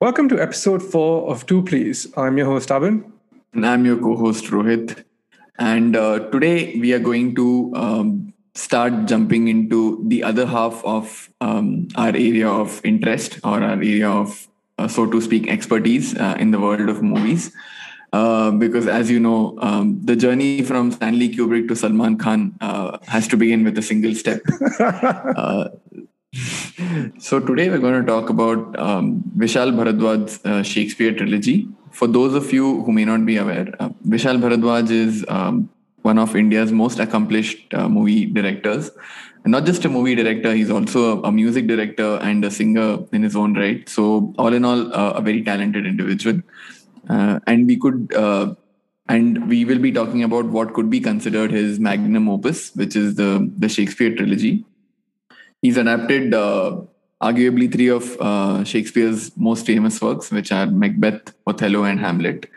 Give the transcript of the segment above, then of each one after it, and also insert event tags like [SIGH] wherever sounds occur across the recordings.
Welcome to episode four of Two Please. I'm your host, Abin. And I'm your co host, Rohit. And uh, today we are going to um, start jumping into the other half of um, our area of interest or our area of, uh, so to speak, expertise uh, in the world of movies. Uh, because as you know, um, the journey from Stanley Kubrick to Salman Khan uh, has to begin with a single step. [LAUGHS] Uh, so today we're going to talk about um, Vishal Bharadwaj's uh, Shakespeare trilogy. For those of you who may not be aware, uh, Vishal Bharadwaj is um, one of India's most accomplished uh, movie directors. And not just a movie director, he's also a, a, music director and a singer in his own right. So all in all, uh, a very talented individual. Uh, and we could uh, and we will be talking about what could be considered his magnum opus, which is the the Shakespeare trilogy he's adapted uh, arguably three of uh, Shakespeare's most famous works, which are Macbeth, Othello, and Hamlet.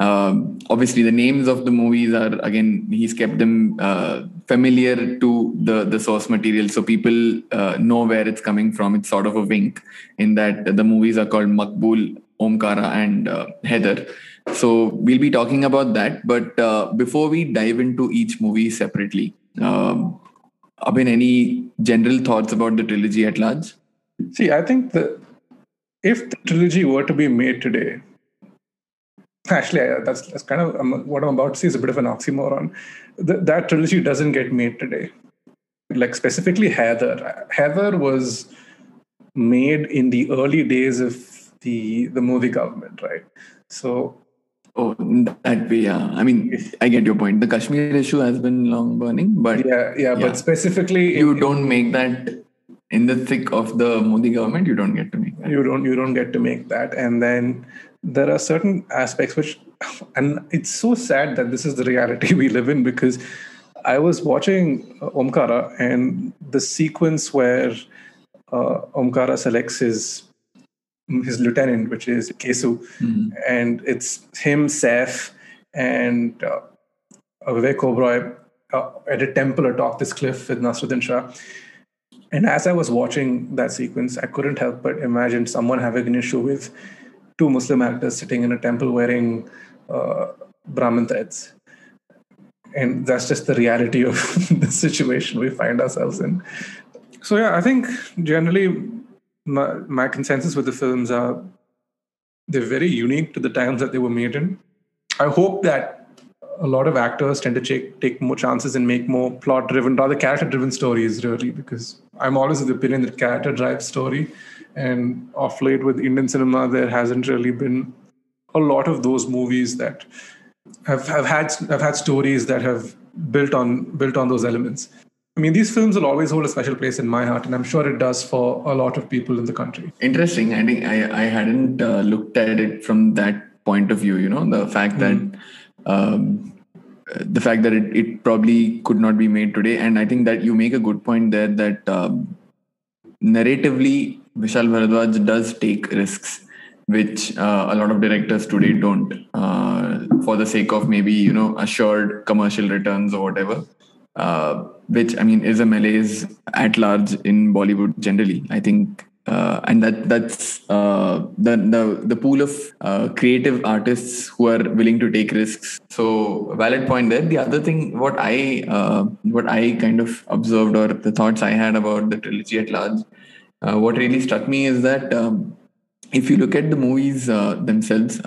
Um, obviously, the names of the movies are again he's kept them uh, familiar to the the source material, so people uh, know where it's coming from. It's sort of a wink in that the movies are called Maqbool, Omkara, and uh, Haider. So we'll be talking about that. But uh, before we dive into each movie separately, um, Abin, any general thoughts about the trilogy at large? See, I think that if the trilogy were to be made today, actually, that's, that's kind of um, what I'm about to say is a bit of an oxymoron. The, that trilogy doesn't get made today. Like specifically Haider. Haider was made in the early days of the the Modi government, right? So Oh, that way, yeah. I mean, I get your point. The Kashmir issue has been long burning, but yeah, yeah. yeah. But specifically, you in, don't make that in the thick of the Modi government. You don't get to make that. You don't. You don't get to make that. And then there are certain aspects which, [SIGHS] and it's so sad that this is the reality [LAUGHS] we live in because I was watching Omkara and the sequence where uh, Omkara selects his his lieutenant, which is Kesu, mm-hmm. and it's him, Saif, and uh, Vivek Oberoi uh, at a temple atop this cliff with Naseeruddin Shah. And as I was watching that sequence, I couldn't help but imagine someone having an issue with two Muslim actors sitting in a temple wearing uh, Brahmin threads. And that's just the reality of [LAUGHS] the situation we find ourselves in. So, yeah, I think generally my, my consensus with the films are they're very unique to the times that they were made in. I hope that a lot of actors tend to take, take more chances and make more plot driven, rather character driven stories, really, because I'm always of the opinion that character drives story. And off late with Indian cinema, there hasn't really been a lot of those movies that have, have had have had stories that have built on built on those elements. I mean, these films will always hold a special place in my heart, and I'm sure it does for a lot of people in the country. Interesting. I think I, I hadn't uh, looked at it from that point of view. You know, the fact mm. that um, the fact that it, it probably could not be made today, and I think that you make a good point there that um, narratively, Vishal Bharadwaj does take risks which uh, a lot of directors today don't uh, for the sake of maybe you know assured commercial returns or whatever uh, which I mean is a malaise at large in Bollywood generally. I think, uh, and that that's uh, the the the pool of uh, creative artists who are willing to take risks. So valid point there. The other thing, what I uh, what I kind of observed or the thoughts I had about the trilogy at large, uh, what really struck me is that um, if you look at the movies themselves,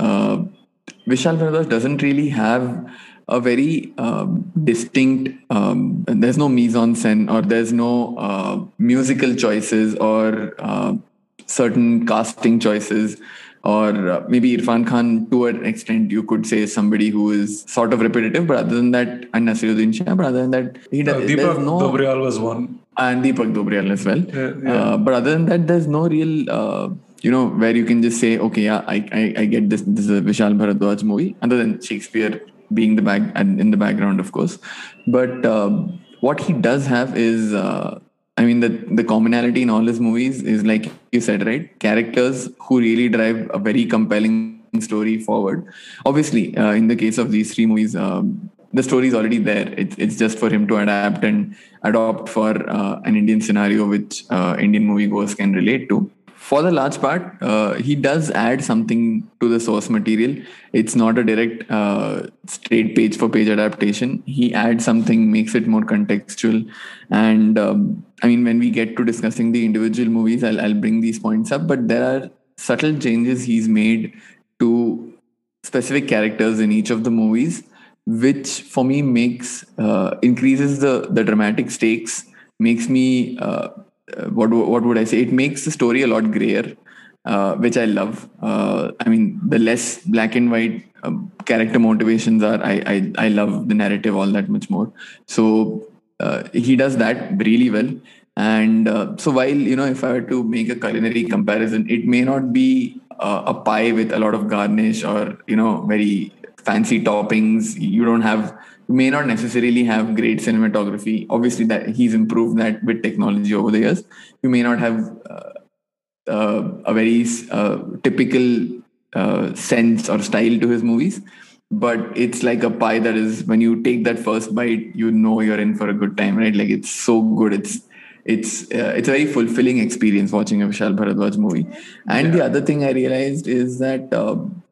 Vishal Bharadwaj doesn't really have a very um, distinct um, there's no mise en scène or there's no uh, musical choices or uh, certain casting choices or uh, maybe Irfan Khan to an extent you could say somebody who is sort of repetitive but other than that and Naseeruddin Shah but other than that he does, uh, Deepak no, Dobriyal was one. And Deepak Dobriyal as well. Yeah, yeah. Uh, but other than that there's no real uh, you know where you can just say okay yeah I, I, I get this this is a Vishal Bharadwaj movie. Other than Shakespeare being the back and in the background, of course. But um, what he does have is, uh, I mean, the the commonality in all his movies is like you said, right? Characters who really drive a very compelling story forward. Obviously, uh, in the case of these three movies. Um, the story is already there. It's it's just for him to adapt and adopt for uh, an Indian scenario, which uh, Indian moviegoers can relate to for the large part, uh, he does add something to the source material. It's not a direct uh, straight page for page adaptation. He adds something, makes it more contextual. And um, I mean, when we get to discussing the individual movies, I'll, I'll bring these points up. But there are subtle changes he's made to specific characters in each of the movies, which for me makes uh, increases the the dramatic stakes, makes me uh, what what would I say? It makes the story a lot grayer, uh, which I love. Uh, I mean, the less black and white um, character motivations are, I, I I love the narrative all that much more. So uh, he does that really well. And uh, so while you know, if I were to make a culinary comparison, it may not be uh, a pie with a lot of garnish or you know very fancy toppings. You don't have may not necessarily have great cinematography. Obviously, that he's improved that with technology over the years. You may not have uh, uh, a very uh, typical uh, sense or style to his movies, but it's like a pie that is when you take that first bite, you know you're in for a good time, right? Like it's so good. It's it's uh, it's a very fulfilling experience watching a Vishal Bharadwaj movie. And yeah. the other thing I realized is that um,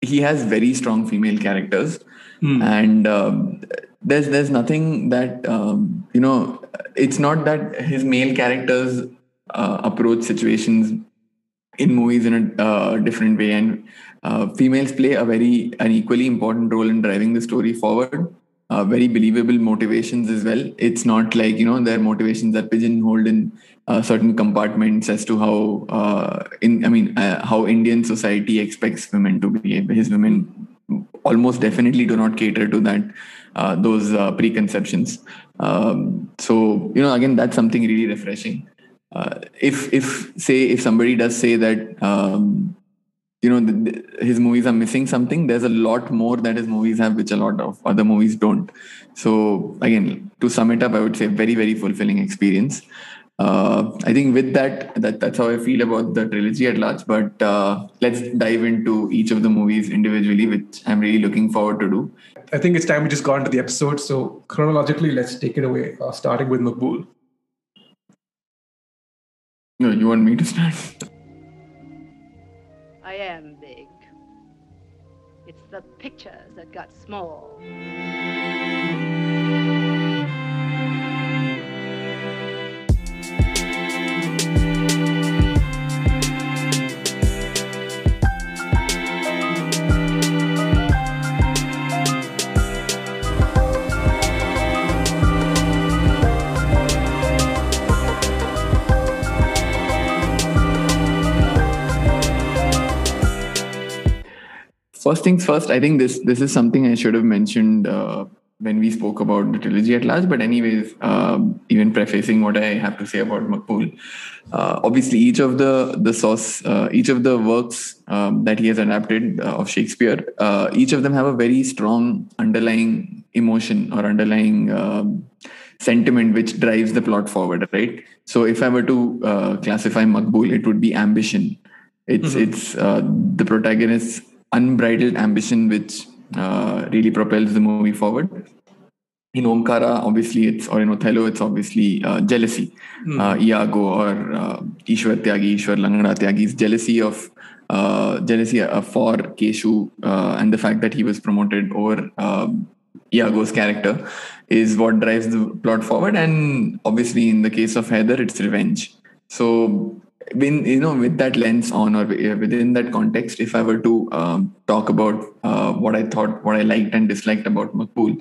he has very strong female characters Hmm. And um, there's there's nothing that um, you know. It's not that his male characters uh, approach situations in movies in a uh, different way, and uh, females play a very an equally important role in driving the story forward. Uh, very believable motivations as well. It's not like you know their motivations are pigeonholed in uh, certain compartments as to how uh, in I mean how Indian society expects women to behave. His women almost definitely do not cater to that uh, those uh, preconceptions. Um, so you know, again, that's something really refreshing. Uh, if if say if somebody does say that um, you know the, the, his movies are missing something, there's a lot more that his movies have, which a lot of other movies don't. So again, to sum it up, I would say very very fulfilling experience uh, I think with that, that that's how I feel about the trilogy at large. But uh, let's dive into each of the movies individually, which I'm really looking forward to do. I think it's time we just got into the episode. So chronologically, let's take it away, uh, starting with Maqbool. No, you want me to start? I am big. It's the pictures that got small. First things first, I think this this is something I should have mentioned uh, when we spoke about the trilogy at large. But anyways, um, even prefacing what I have to say about Maqbool, uh, obviously each of the the source, uh, each of the works um, that he has adapted uh, of Shakespeare, uh, each of them have a very strong underlying emotion or underlying um, sentiment which drives the plot forward. Right. So if I were to uh, classify Maqbool, it would be ambition. It's mm-hmm. it's the protagonist's unbridled ambition which uh, really propels the movie forward. In Omkara, obviously, it's or in Othello, it's obviously uh, jealousy. Mm. Uh, Iago or uh, Ishwar Tyagi, Ishwar Langda Tyagi's jealousy of uh, jealousy uh, for Keshu uh, and the fact that he was promoted over um, Iago's character is what drives the plot forward. And obviously, in the case of Haider, it's revenge. So when you know with that lens on or within that context if i were to um, talk about uh, what i thought what i liked and disliked about maqbool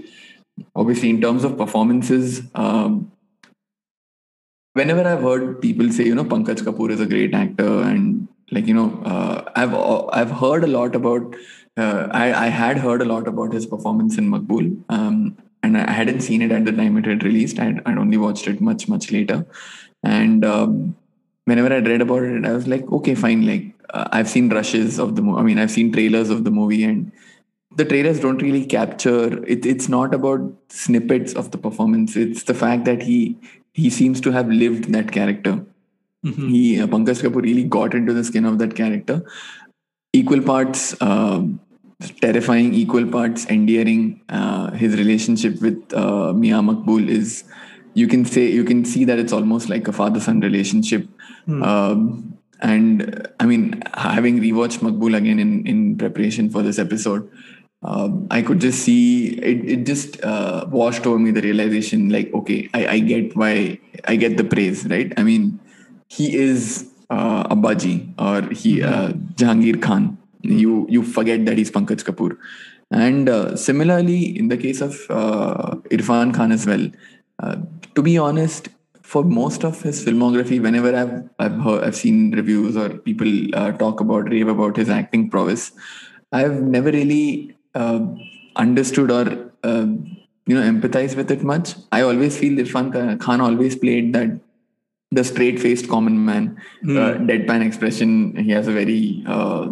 obviously in terms of performances um, whenever i've heard people say you know pankaj kapoor is a great actor and like you know uh, i've i've heard a lot about uh, I, I had heard a lot about his performance in maqbool um, and i hadn't seen it at the time it had released. I'd, I'd only watched it much much later. And um, whenever I read about it, I was like, okay, fine. Like uh, I've seen rushes of the movie. I mean, I've seen trailers of the movie, and the trailers don't really capture. It, it's not about snippets of the performance. It's the fact that he he seems to have lived that character. Mm-hmm. He uh, Pankaj Kapoor really got into the skin of that character. Equal parts. Um, terrifying equal parts endearing uh, his relationship with uh, Mia Maqbool is you can say you can see that it's almost like a father son relationship. Hmm. Um, and uh, I mean, having rewatched Maqbool again in in preparation for this episode, um, I could just see it. It just uh, washed over me the realization, like, okay, I, I get why I get the praise, right? I mean, he is uh, Abbaji or he uh, Jahangir Khan. You you forget that he's Pankaj Kapoor, and uh, similarly in the case of uh, Irfan Khan as well. To be honest, for most of his filmography, whenever I've I've, heard, I've seen reviews or people uh, talk about rave about his acting prowess, I've never really uh, understood or uh, you know empathized with it much. I always feel Irfan Khan always played that the straight-faced common man, Mm. deadpan expression. He has a very uh,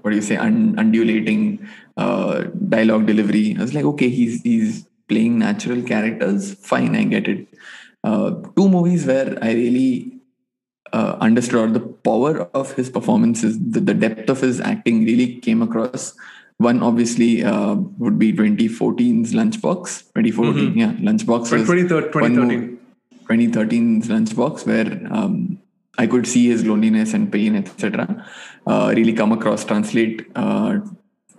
what do you say un- undulating uh, dialogue delivery. I was like, okay, he's he's playing natural characters. Fine, I get it. Uh, two movies where I really uh, understood the power of his performances, the, the depth of his acting really came across. One obviously uh, would be 2014's Lunchbox. 2014, yeah, Lunchbox was 2013, one mo- 2013. 2013's Lunchbox, where um, I could see his loneliness and pain, etc., uh, really come across, translate uh,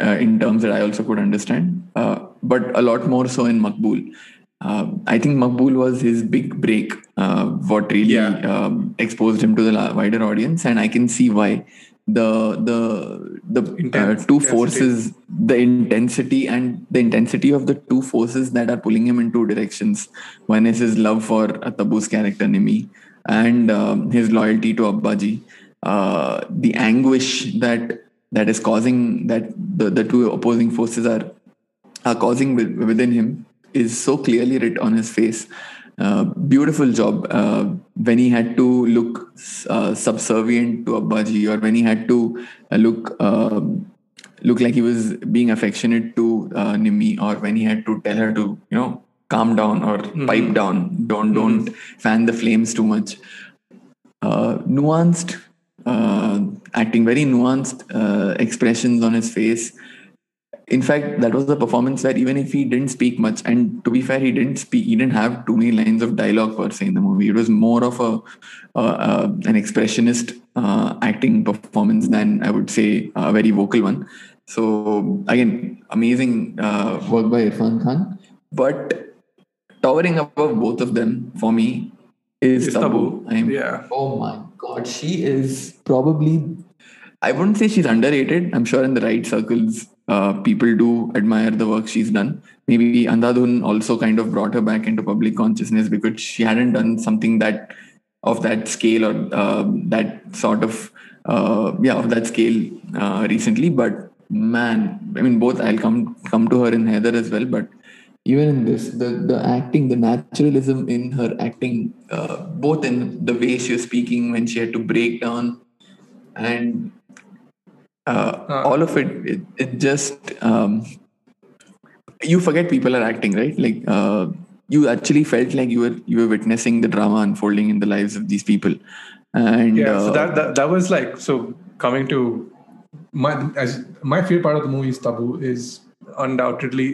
uh, in terms that I also could understand, uh, but a lot more so in Maqbool. Uh, I think Maqbool was his big break, uh, what really Yeah. um, exposed him to the wider audience, and I can see why. The the the uh, two intensity. forces, the intensity and the intensity of the two forces that are pulling him in two directions. One is his love for Tabu's character Nimi, and um, his loyalty to Abbaji. Uh, the anguish that that is causing that the, the two opposing forces are are causing with, within him is so clearly writ on his face. Uh, beautiful job. Uh, when he had to look uh, subservient to Abbaji or when he had to uh, look um, look like he was being affectionate to uh, Nimi or when he had to tell her to you know calm down or pipe down. Don't don't fan the flames too much. Uh, nuanced uh, acting, very nuanced uh, expressions on his face. In fact, that was the performance where even if he didn't speak much, and to be fair, he didn't speak, he didn't have too many lines of dialogue per se in the movie. It was more of a uh, uh, an expressionist uh, acting performance than I would say a very vocal one. So again, amazing uh, work by Irfan Khan, but towering above both of them for me is Tabu. Yeah. Oh my god, she is probably. I wouldn't say she's underrated. I'm sure in the right circles, uh, people do admire the work she's done. Maybe Andhadhun also kind of brought her back into public consciousness because she hadn't done something that of that scale or uh, that sort of uh, yeah of that scale uh, recently. But man, I mean, both I'll come come to her in Haider as well, but even in this the the acting the naturalism in her acting uh, both in the way she was speaking when she had to break down and uh, Uh. all of it it, it just um, you forget people are acting right? Like uh, you actually felt like you were you were witnessing the drama unfolding in the lives of these people. And yeah uh, so that, that that was like so coming to my as my favorite part of the movie is tabu is undoubtedly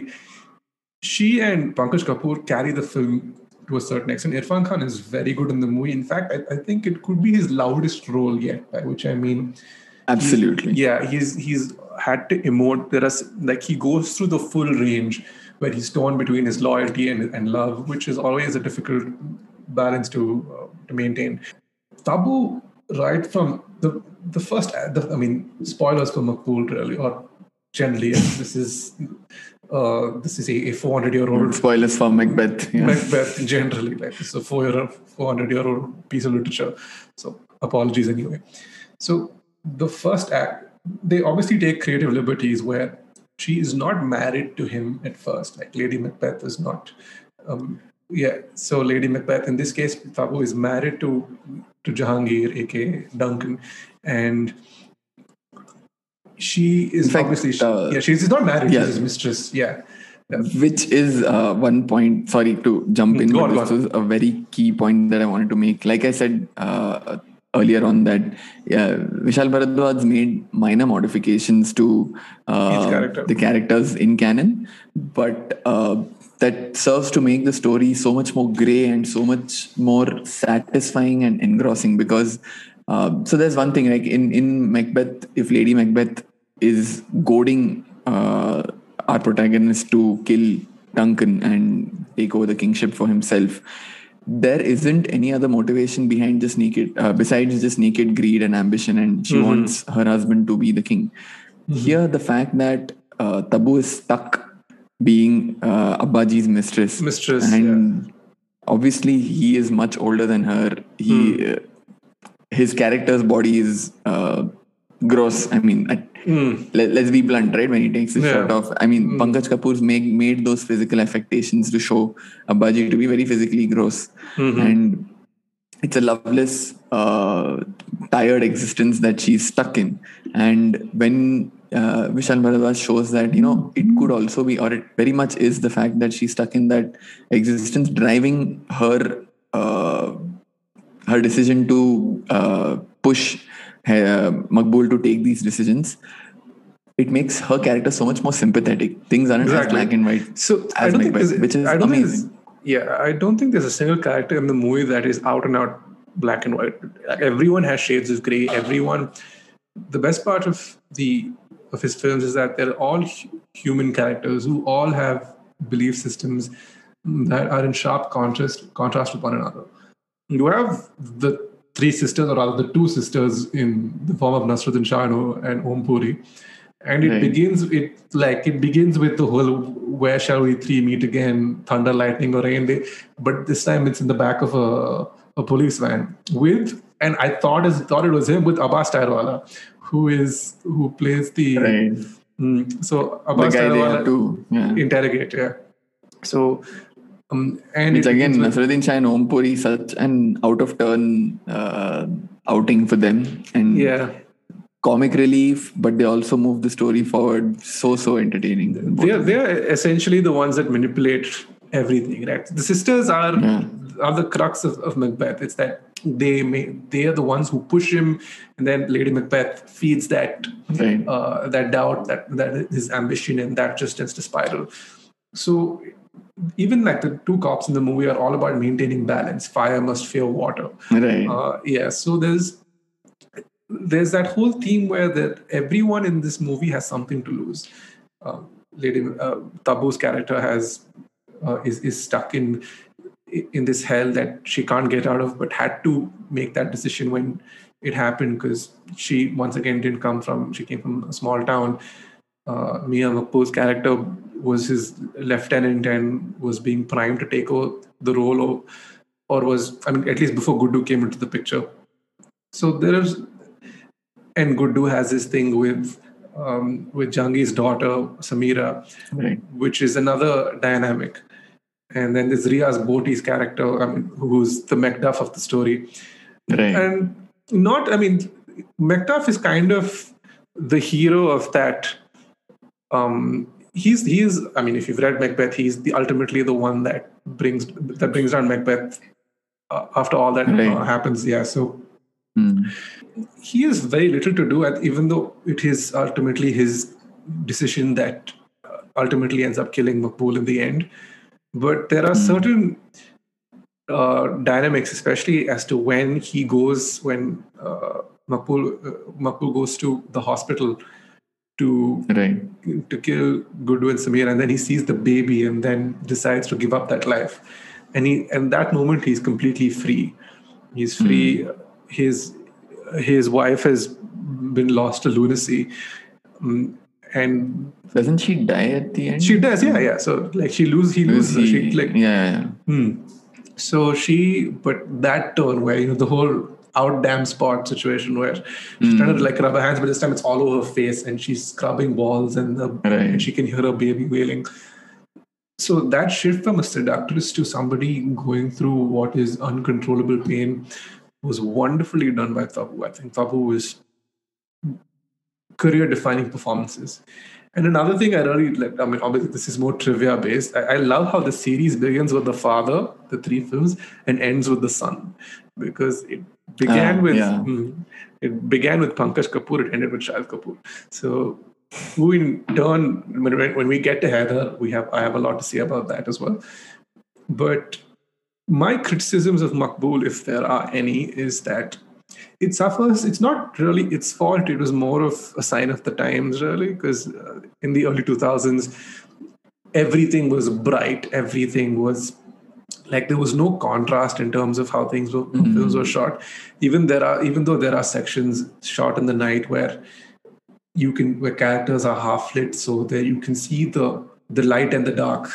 she and pankaj kapoor carry the film to a certain extent. Irfan khan is very good in the movie. In fact i, I think it could be his loudest role yet by which i mean absolutely yeah he's he's had to emote there are like he goes through the full range where he's torn between his loyalty and, and love which is always a difficult balance to uh, to maintain tabu right from the the first the, i mean spoilers for Maqbool really or generally this is uh, this is a, a 400 year old spoilers for macbeth yeah. Macbeth generally, like it's a four year, four hundred year old piece of literature. So apologies anyway. So the first act, they obviously take creative liberties where she is not married to him at first. Like Lady Macbeth is not. Um, yeah, so Lady Macbeth in this case, Tabu is married to to Jahangir, aka Duncan, and she is fact, obviously she- uh, yeah she's not married. yeah. She's his mistress. Yeah. Yeah. which is uh, one point sorry to jump in Go but on, this on. was a very key point that i wanted to make like i said uh, earlier on that yeah, vishal bharadwaj made minor modifications to uh, character. the characters in canon but uh, that serves to make the story so much more gray and so much more satisfying and engrossing because Uh, so there's one thing like in in Macbeth, if Lady Macbeth is goading uh, our protagonist to kill Duncan and take over the kingship for himself, there isn't any other motivation behind just naked uh, besides just naked greed and ambition, and she Mhm. wants her husband to be the king. Here, the fact that uh, Tabu is stuck being uh, Abbaji's mistress, Mistress, and obviously he is much older than her. He uh, his character's body is uh, gross. I mean, I, Mm. let, let's be blunt, right? When he takes his Yeah. shirt off, I mean, Pankaj Kapoor's make made those physical affectations to show Abbaji to be very physically gross, Mhm. and it's a loveless, uh, tired existence that she's stuck in. And when uh, Vishal Bharadwaj shows that, you know, it could also be, or it very much is the fact that she's stuck in that existence, driving her uh, her decision to uh, push uh, Maqbool to take these decisions. It makes her character so much more sympathetic. Things aren't as black and white. So I don't think which is I don't think amazing. yeah, I don't think there's a single character in the movie that is out and out black and white. Everyone has shades of gray. Everyone. The best part of the of his films is that they're all human characters who all have belief systems that are in sharp contrast contrast with one another. You have the three sisters, or rather the two sisters, in the form of Naseeruddin Shah and Om Puri, and it Right. begins it like it begins with the whole "Where shall we three meet again?" Thunder, lightning, or rain. They, but this time it's in the back of a a police van with, and I thought is thought it was him with Abbas Tyrewala, who is who plays the Right. Mm, so The Abbas guy they have to yeah. interrogate. Yeah. So, um, and Which it again, Naseeruddin Shah and Om Puri, such an out of turn uh, outing for them. And yeah. comic relief, but they also move the story forward. So, so entertaining. they're they're essentially the ones that manipulate everything right the sisters are Yeah. are the crux of, of macbeth it's that they may they are the ones who push him and then lady macbeth feeds that Right. uh, that doubt that that his ambition and that just tends to spiral so even like the two cops in the movie are all about maintaining balance. Fire must fear water. Right. uh, yeah so there's there's that whole theme where that everyone in this movie has something to lose. Um, lady uh, tabu's character has uh, is is stuck in in this hell that she can't get out of but had to make that decision when it happened because she once again didn't come from she came from a small town uh, Mia character was his lieutenant and was being primed to take over the role of, or was, I mean, at least before Guddu came into the picture. So there's, and Guddu has this thing with um, with Jangi's daughter Samira, Right. which is another dynamic. And then there's Riaz Boti's character, I mean, who's the Macduff of the story Right. and not i mean macduff is kind of the hero of that um he's he's i mean if you've read macbeth he's the ultimately the one that brings that brings down macbeth uh, after all that Right. uh, happens yeah so Hmm. he has very little to do and even though it is ultimately his decision that uh, ultimately ends up killing Maqbool in the end but there are certain uh, dynamics especially as to when he goes when uh, Maqbool, uh, Maqbool goes to the hospital to Right. to kill and Samir, and then he sees the baby, and then decides to give up that life. And he, and that moment, he's completely free. He's free. His his wife has been lost to lunacy, Mm, and Doesn't she die at the end? she does. Yeah, yeah. So like she loses, he loses. he- She like yeah, yeah. Hmm. So she, but that turn where you know the whole out damn spot situation where she's hmm. trying to like rub her hands, but this time it's all over her face and she's scrubbing walls and, the, Right. and she can hear her baby wailing. So that shift from a seductress to somebody going through what is uncontrollable pain was wonderfully done by Tabu. I think Tabu was career defining performances. And another thing I really like, I mean, obviously, this is more trivia based. I, I love how the series begins with the father, the three films, and ends with the son, because it began Ah, with yeah. mm, it began with Pankaj Kapoor, it ended with Shahid Kapoor. So, who in turn, when, when when we get to Haider, we have I have a lot to say about that as well. But my criticisms of Maqbool, if there are any, is that it suffers. It's not really its fault. It was more of a sign of the times, really, because uh, in the early 2000s, everything was bright. Everything was like there was no contrast in terms of how things were mm-hmm. films were shot. Even there are even though there are sections shot in the night where you can where characters are half lit, so that you can see the the light and the dark,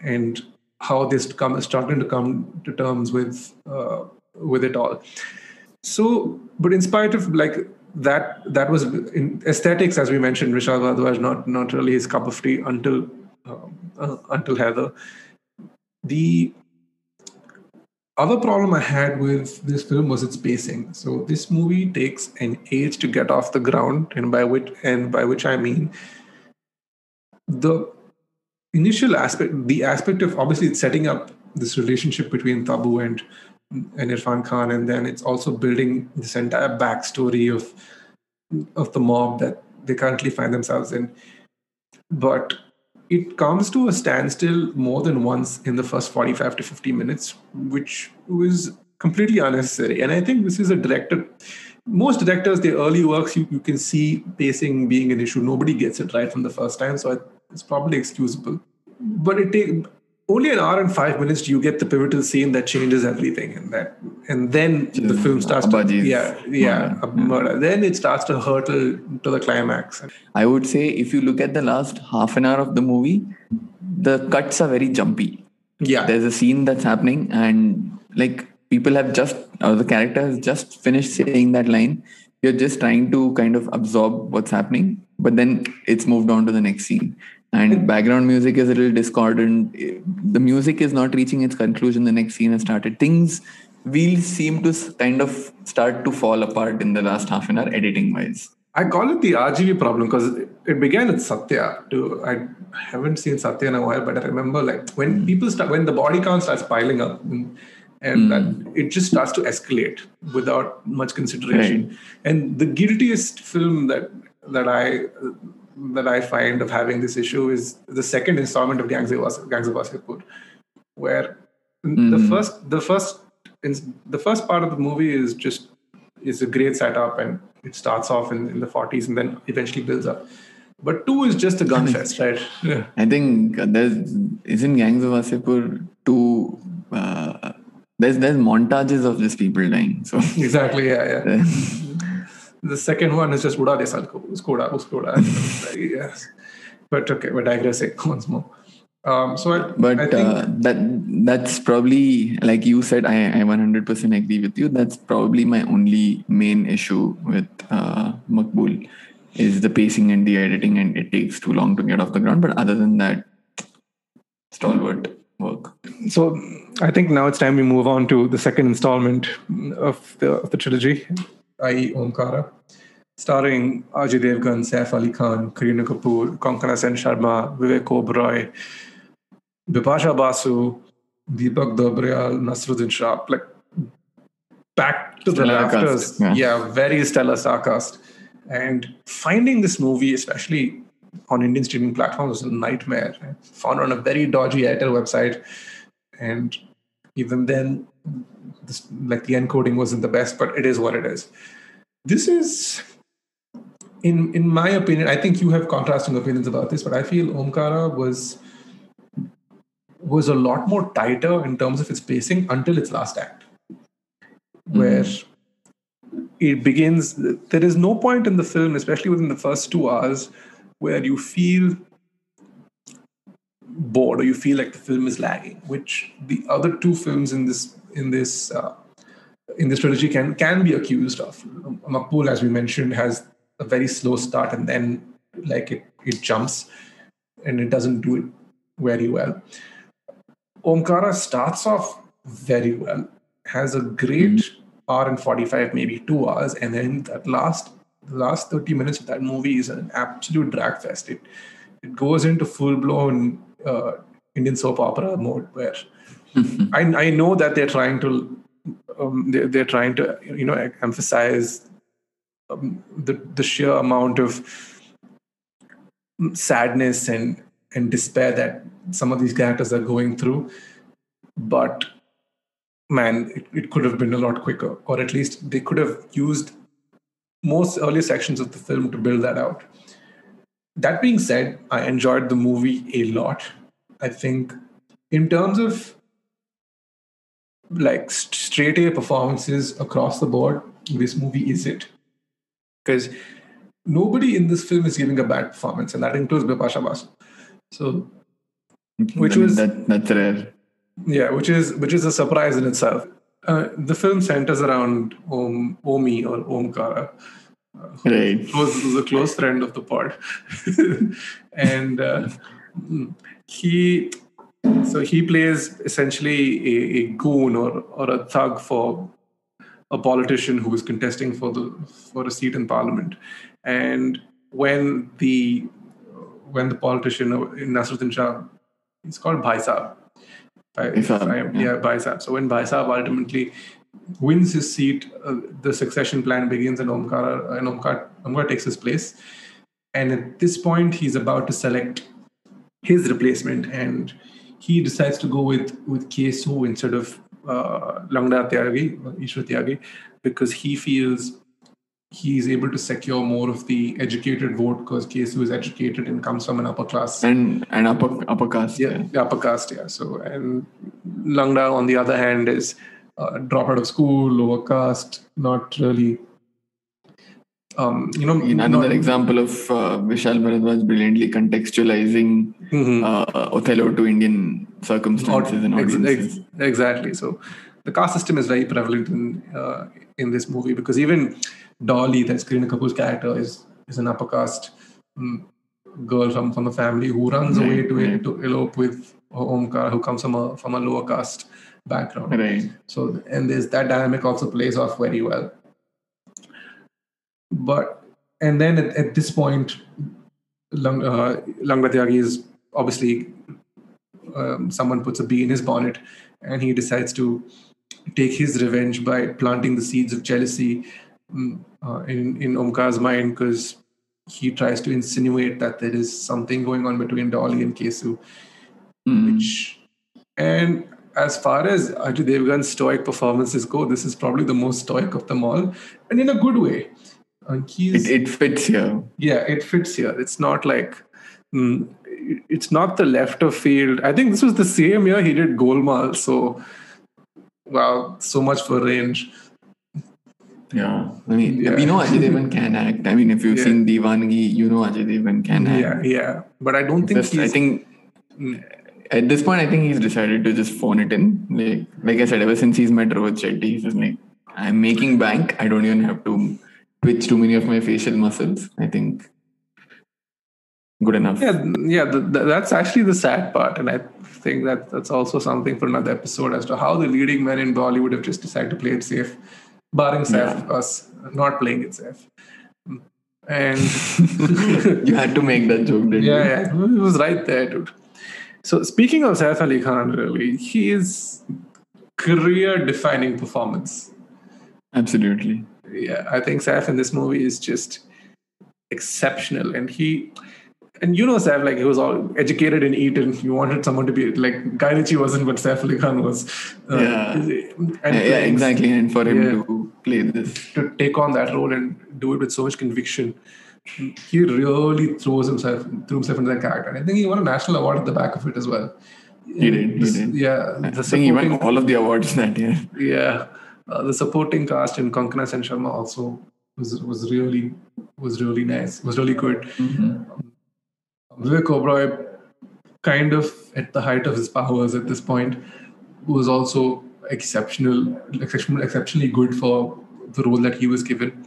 and how this come starting to come to terms with uh, with it all so, but in spite of like that, that was in aesthetics, as we mentioned, Vishal Bhardwaj not not really his cup of tea until um, uh, until Haider. The other problem I had with this film was its pacing. So this movie takes an age to get off the ground, and by which and by which I mean the initial aspect, the aspect of obviously setting up this relationship between Tabu and and Irfan Khan, and then it's also building this entire backstory of of the mob that they currently find themselves in. But it comes to a standstill more than once in the first 45 to 50 minutes, which was completely unnecessary. And I think this is a director. Most directors, their early works, you, you can see pacing being an issue. Nobody gets it right from the first time, so it's probably excusable. But it take only an hour and five minutes do you get the pivotal scene that changes everything and that and then Just the film starts to yeah yeah, murder. then it starts to hurtle to the climax. I would say if you look at the last half an hour of the movie the cuts are very jumpy. Yeah. There's a scene that's happening and like people have just or the character has just finished saying that line. You're just trying to kind of absorb what's happening but then it's moved on to the next scene and background music is a little discordant the music is not reaching its conclusion the next scene has started things will seem to kind of start to fall apart in the last half an hour editing wise I call it the RGV problem because it began with Satya. Too. I haven't seen Satya in a while, but I remember like when mm. people start when the body count starts piling up, and, and mm. it just starts to escalate without much consideration. Right. And the guiltiest film that that I that I find of having this issue is the second installment of Gangs of, Gangs of Wasseypur, where mm-hmm. the first the first the first part of the movie is just is a great setup and it starts off in, in the 40s and then eventually builds up. But two is just a gun fest, right? Yeah. I think there's isn't Gangs of Wasseypur two. Uh, there's there's montages of just people dying. So [LAUGHS] exactly, yeah, yeah. [LAUGHS] The second one is just Uda de Sal ko, usko uda, yes. But okay, we're digressing [LAUGHS] once more. Um, so, I, but I uh, that that's probably like you said. I I 100% agree with you. That's probably my only main issue with uh, Maqbool is the pacing and the editing, and it takes too long to get off the ground. But other than that, stalwart work. So I think now it's time we move on to the second installment of the, of the trilogy, i.e., Omkara, starring Ajay Devgan, Saif Ali Khan, Kareena Kapoor, Konkona Sen Sharma, Vivek Oberoi, Bipasha Basu, Deepak Dobriyal, Naseeruddin Shah, like back to stellar the rafters. Yeah. yeah, very stellar star cast. And finding this movie, especially on Indian streaming platforms, was a nightmare. Found on a very dodgy Airtel website, and even then, this, like the encoding wasn't the best, but it is what it is. This is, in in my opinion, I think you have contrasting opinions about this, but I feel Omkara was was a lot more tighter in terms of its pacing until its last act, mm-hmm. where it begins. There is no point in the film, especially within the first two hours, where you feel bored or you feel like the film is lagging, which the other two films in this in this uh, in this trilogy can can be accused of. Maqbool, as we mentioned, has a very slow start and then like it it jumps and it doesn't do it very well. Omkara starts off very well, has a great mm-hmm. hour and 45, maybe two hours, and then that last the last 30 minutes of that movie is an absolute drag fest. It it goes into full blown uh, Indian soap opera mode where I, I know that they're trying to um, they're, they're trying to you know emphasize um, the the sheer amount of sadness and and despair that some of these characters are going through but man, it, it could have been a lot quicker, or at least they could have used most early sections of the film to build that out. That being said, I enjoyed the movie a lot. I think, in terms of like straight A performances across the board, this movie is it. Because nobody in this film is giving a bad performance, and that includes Bipasha Basu. So, which I mean, was that that's rare. yeah, which is which is a surprise in itself. Uh, the film centers around Om, Omi or Omkara, Right. was, who's a close friend of the pod, [LAUGHS] and uh, he so he plays essentially a, a goon or or a thug for a politician who is contesting for the for a seat in parliament, and when the when the politician in Naseeruddin Shah, he's called Bhai Saab. Bhai- Bhai Saab, I- yeah. yeah, Bhai Saab. So when Bhai Saab ultimately wins his seat, uh, the succession plan begins, and Omkar and Omkar, Omkar takes his place. And at this point, he's about to select his replacement, and he decides to go with with Kesu instead of uh, Langda Tyagi, Ishwar Tyagi, because he feels he's able to secure more of the educated vote because Kesu is educated and comes from an upper class And and upper upper caste. yeah, the upper caste, yeah. So, and Langda, on the other hand, is uh, drop out of school, lower caste, not really. Um, you know, In another not- example of uh, Vishal Bharadwaj brilliantly contextualizing Mhm. uh, Othello to Indian circumstances and audiences. ex- exactly. So, the caste system is very prevalent in uh, in this movie because even Dolly, that's Kareena Kapoor's character, is is an upper caste mm, girl from from the family who runs away to right. to elope with Omkar, who comes from a from a lower caste background. Right. So, and there's that dynamic also plays off very well. But, and then at, at this point, Lang, uh, Langda is obviously um, someone puts a bee in his bonnet and he decides to take his revenge by planting the seeds of jealousy mm, uh, in, in Omkar's mind because he tries to insinuate that there is something going on between Dolly and Kesu Mm. which and as far as Ajay Devgan's stoic performances go, this is probably the most stoic of them all, and in a good way. Uh, It, it fits here. yeah, it fits here. It's not like mm, it's not the left of field. I think this was the same year he did Golmaal. So, wow, so much for range. Yeah. I mean, Yeah. we know Ajay Devgan can act. I mean, if you've Yeah. seen Deewangee, you know Ajay Devgan can act. Yeah, yeah. But I don't think Just, he's. I think at this point, I think he's decided to just phone it in. Like, like I said, ever since he's met Rohit Shetty, he's just like, I'm making bank. I don't even have to twitch too many of my facial muscles. I think good enough. Yeah, yeah, the, the, that's actually the sad part, and I think that that's also something for another episode as to how the leading men in Bollywood have just decided to play it safe, barring Saif, of course, not playing it safe. Mm. And [LAUGHS] you had to make that joke, didn't yeah, you? yeah, it was right there, dude. So speaking of Saif Ali Khan, really, he is career-defining performance. Absolutely. Yeah, I think Saif in this movie is just exceptional, and he. And you know, Saif, like he was all educated in Eton. You wanted someone to be like Guy Ritchie wasn't, but Saif Ali Khan was. Uh, Yeah. And Yeah, yeah, exactly. And for him Yeah. to play this. To take on that role and do it with so much conviction, he really throws himself threw himself into that character. And I think he won a national award at the back of it as well. He did, he did. Yeah, I the think he won all of the awards that year. yeah uh, the supporting cast in Konkona Sen Sharma also was was really was really nice was really good. Vivek Oberoi kind of at the height of his powers at this point was also exceptional exceptional exceptionally good for the role that he was given.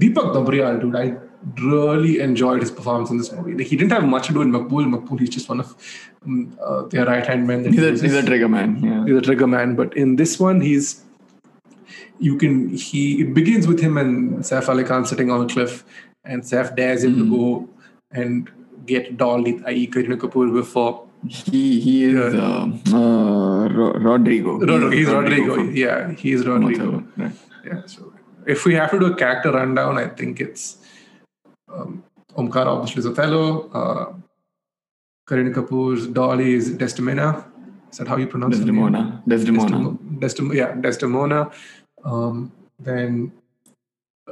Deepak Dobriyal dude I really enjoyed his performance in this movie. Like, he didn't have much to do in Maqbool. Maqbool he's just one of um, uh, their right hand men He's he a, he's a trigger man. Yeah. he's a trigger man but in this one he's you can he it begins with him and Saif Ali Khan sitting on a cliff and Saif dares him to go and get Dolly i.e. Kareena Kapoor before He he is uh, uh, Ro- Rodrigo. Rodrigo, he's Rodrigo, from yeah he's Rodrigo right. yeah so if we have to do a character rundown I think it's um, Omkar obviously is Othello uh, Kareena Kapoor's Dolly is Desdemona Is that how you pronounce it? Desdemona. Desdemona. Desdemona. Yeah, Desdemona. Um, then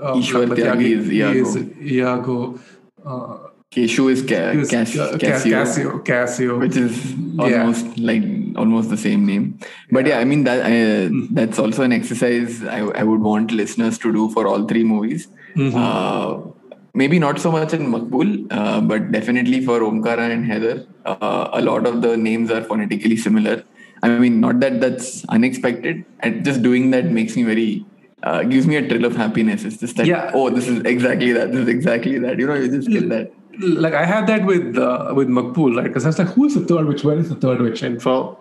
uh, Ishwar Tyagi is Iago. Iago. Uh, Keshu is Ca- he was- Cas- uh, Cassio, Cassio. Cassio. which is Yeah. almost like almost the same name. But yeah, I mean that uh, Hmm. that's also an exercise I, I would want listeners to do for all three movies. Mhm. Uh, maybe not so much in Maqbool, uh, but definitely for Omkara and Haider, uh, a lot of the names are phonetically similar. I mean, not that that's unexpected, and just doing that makes me very. Uh, gives me a thrill of happiness. It's just that, Yeah. oh, this is exactly that. This is exactly that. You know, you just get that. like I had that with uh, with Maqbool, right? Because I was like, who is the third witch? Where is the third witch? And for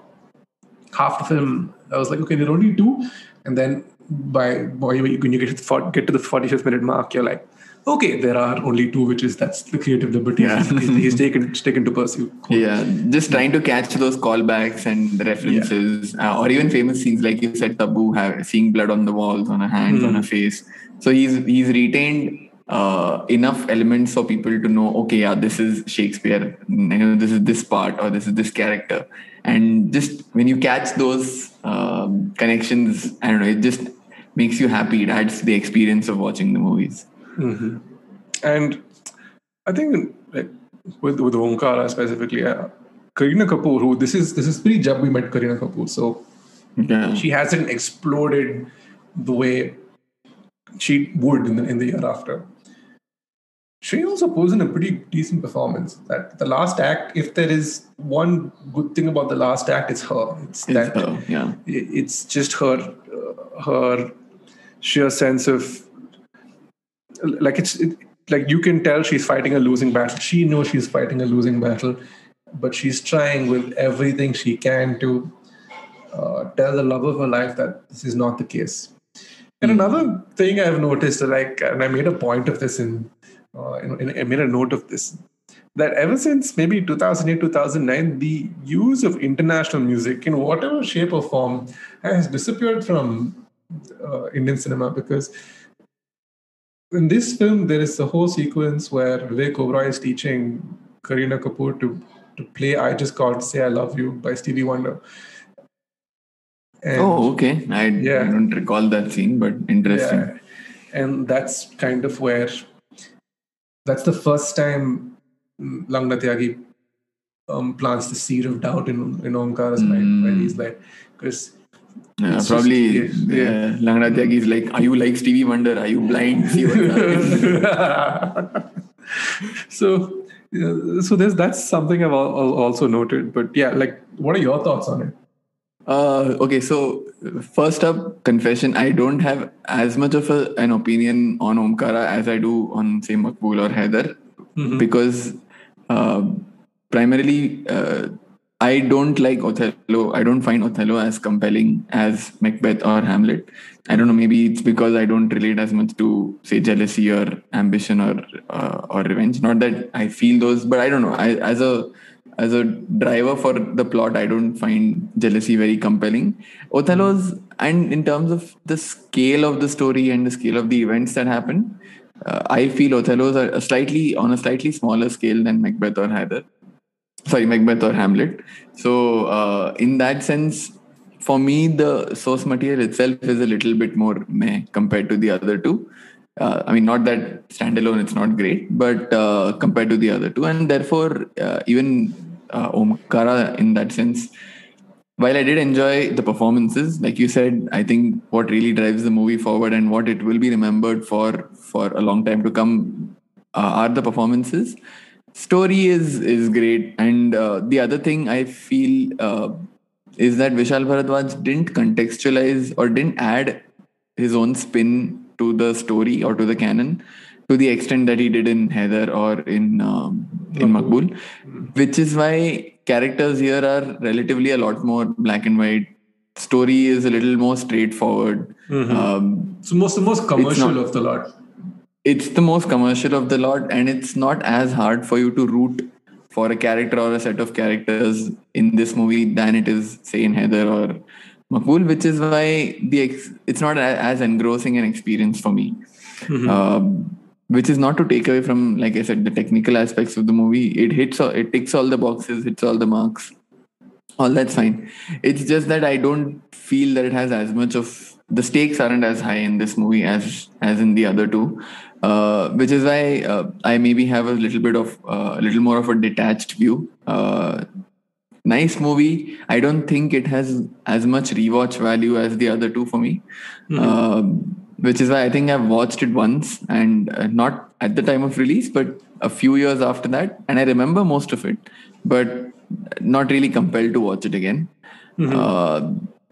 half the film, I was like, okay, there are only two. And then by boy, when you get to the for- get to the forty fifth minute mark, you're like, okay, there are only two witches. That's the creative liberty Yeah. [LAUGHS] he's, he's taken he's taken to pursue. Yeah, just trying to catch those callbacks and references, uh, or even famous scenes like you said, Tabu, have, seeing blood on the walls, on her hands, on her face. So he's he's retained uh, enough elements for people to know, okay, yeah, this is Shakespeare. You know, this is this part, or this is this character. And just when you catch those um, connections, I don't know, it just makes you happy. It adds to the experience of watching the movies. And I think like with with Omkara specifically, uh, Kareena Kapoor, who this is this is pretty jab we met Kareena Kapoor, so Yeah. she hasn't exploded the way she would in the, in the year after. She also puts in a pretty decent performance. That the last act, if there is one good thing about the last act, it's her. It's, It's that her, yeah. it's just her uh, her sheer sense of like it's it, like you can tell she's fighting a losing battle. She knows she's fighting a losing battle, but she's trying with everything she can to uh, tell the love of her life that this is not the case. And another thing I've noticed, like, and I made a point of this in, uh, in, in I made a note of this, that ever since maybe 2008, 2009, the use of international music in whatever shape or form has disappeared from uh, Indian cinema because in this film there is a whole sequence where Vivek Oberoi is teaching Kareena Kapoor to to play "I Just Called Say I Love You" by Stevie Wonder. And, Oh, okay. I, Yeah. I don't recall that scene, but interesting. yeah, and that's kind of where that's the first time mm, Langda Tyagi um, plants the seed of doubt in in Omkar's mind, where he's like, because Yeah, It's probably. just- yeah, yeah, Langda Tyagi is like, "Are you like Stevie Wonder? Are you blind? [LAUGHS] See what's happening?" [LAUGHS] so yeah, so there's that's something I've al- al- also noted. But yeah, like, what are your thoughts on it? Uh, okay, so first up, confession: I don't have as much of a, an opinion on Omkara as I do on say Maqbool or Haider, because uh, primarily uh, I don't like Othello. I don't find Othello as compelling as Macbeth or Hamlet. I don't know. Maybe it's because I don't relate as much to say jealousy or ambition or uh, or revenge. Not that I feel those, but I don't know. I, as a as a driver for the plot, I don't find jealousy very compelling. Othello's, and in terms of the scale of the story and the scale of the events that happen, uh, I feel Othello's are slightly on a slightly smaller scale than Macbeth or Haider. Sorry, Macbeth or Hamlet. So, uh, in that sense, for me, the source material itself is a little bit more meh compared to the other two. Uh, I mean, not that standalone, it's not great, but uh, compared to the other two, and therefore, uh, even uh, Omkara in that sense, while I did enjoy the performances, like you said, I think what really drives the movie forward and what it will be remembered for for a long time to come uh, are the performances. Story is is great, and uh, the other thing I feel uh, is that Vishal Bharadwaj didn't contextualize or didn't add his own spin to the story or to the canon to the extent that he did in Haider or in um, in Maqbool, which is why characters here are relatively a lot more black and white. Story is a little more straightforward. Um, So most the most commercial not- of the lot. It's the most commercial of the lot, and it's not as hard for you to root for a character or a set of characters in this movie than it is, say, in Haider or Maqbool, which is why the ex- it's not as engrossing an experience for me. Um, which is not to take away from, like I said, the technical aspects of the movie. It hits, all, it ticks all the boxes, hits all the marks. all that's fine. It's just that I don't feel that it has as much of the stakes aren't as high in this movie as as in the other two, uh, which is why uh, I maybe have a little bit of uh, a little more of a detached view. Uh, nice movie. I don't think it has as much rewatch value as the other two for me. Um, which is why I think I've watched it once and uh, not at the time of release, but a few years after that. And I remember most of it, but not really compelled to watch it again. Uh,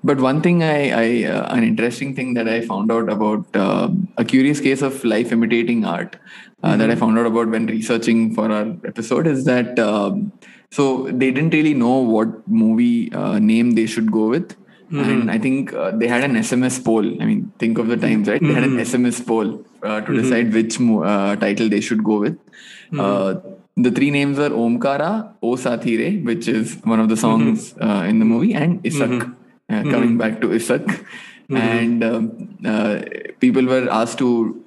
but one thing I, I uh, an interesting thing that I found out about uh, a curious case of life imitating art uh, that I found out about when researching for our episode is that um, so they didn't really know what movie uh, name they should go with. And I think uh, they had an SMS poll. I mean, think of the times, right? They had an SMS poll uh, to decide which uh, title they should go with. Uh, the three names were Omkara, O Saathi Re, which is one of the songs uh, in the movie, and Isak, uh, coming back to Isak. And um, uh, people were asked to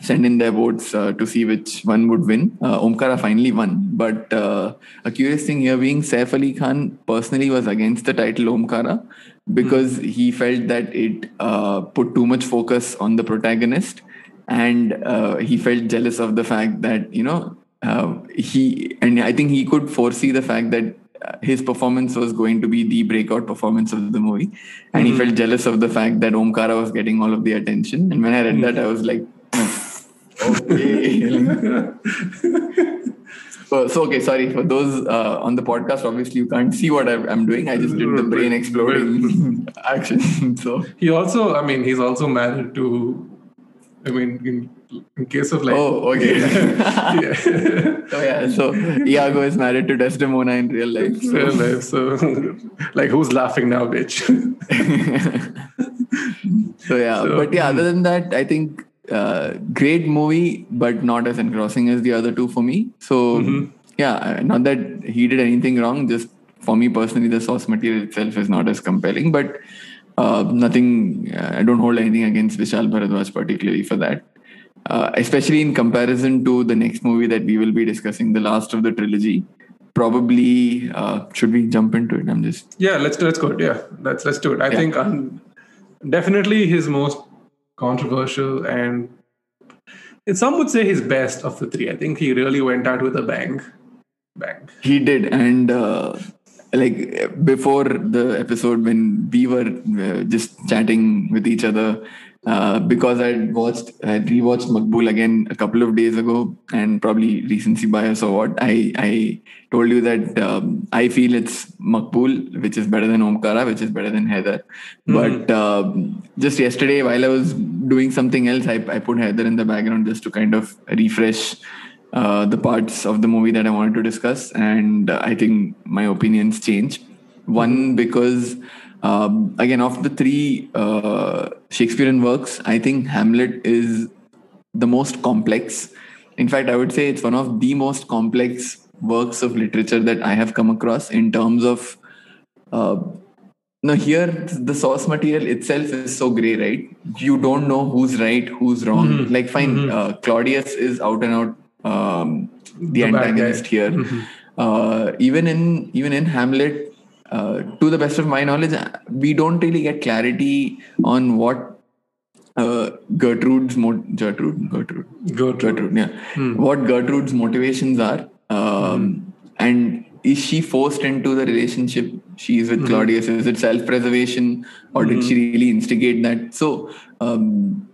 send in their votes uh, to see which one would win. Uh, Omkara finally won, but uh, a curious thing here being Saif Ali Khan personally was against the title Omkara because he felt that it uh, put too much focus on the protagonist. And uh, he felt jealous of the fact that you know uh, he and I think he could foresee the fact that his performance was going to be the breakout performance of the movie. And he felt jealous of the fact that Omkara was getting all of the attention. And when I read that I was like okay. [LAUGHS] So, so okay sorry. For those uh, on the podcast obviously you can't see what I'm, I'm doing. I just did the brain exploding [LAUGHS] action so. He also, I mean, he's also married to. I mean, in, in case of like. oh okay [LAUGHS] yeah. [LAUGHS] oh yeah so Iago is married to Desdemona in real life so. Real life, so, [LAUGHS] like, who's laughing now, bitch? so yeah So- but yeah other than that i think uh, great movie but not as engrossing as the other two for me so yeah uh, not that he did anything wrong just for me personally the source material itself is not as compelling but uh, nothing uh, i don't hold anything against vishal bharadwaj particularly for that uh, especially in comparison to the next movie that we will be discussing the last of the trilogy probably uh, should we jump into it i'm just yeah, let's let's go. Yeah, let's let's do it. I Yeah. think um, definitely his most controversial and some would say his best of the three. I think he really went out with a bang, bang. He did, and uh, like before the episode when we were uh, just chatting with each other, uh, because I watched, I rewatched Maqbool again a couple of days ago, and probably recency bias or what. I I told you that um, I feel it's Maqbool, which is better than Omkara, which is better than Haider. But um, just yesterday, while I was doing something else, I, I put Haider in the background just to kind of refresh uh, the parts of the movie that I wanted to discuss, and uh, I think my opinions change. One because um, again, of the three uh, Shakespearean works, I think Hamlet is the most complex. In fact, I would say it's one of the most complex works of literature that I have come across in terms of. Uh, now, here the source material itself is so gray, right? You don't know who's right, who's wrong. Like, fine, uh, Claudius is out and out um, the, The antagonist here. Uh, even in even in Hamlet, uh, to the best of my knowledge, we don't really get clarity on what uh, Gertrude's mo- Gertrude Gertrude. To Gertrude, yeah. What Gertrude's motivations are, um, and is she forced into the relationship? She is with Claudius? Is it self-preservation, or did she really instigate that? So um,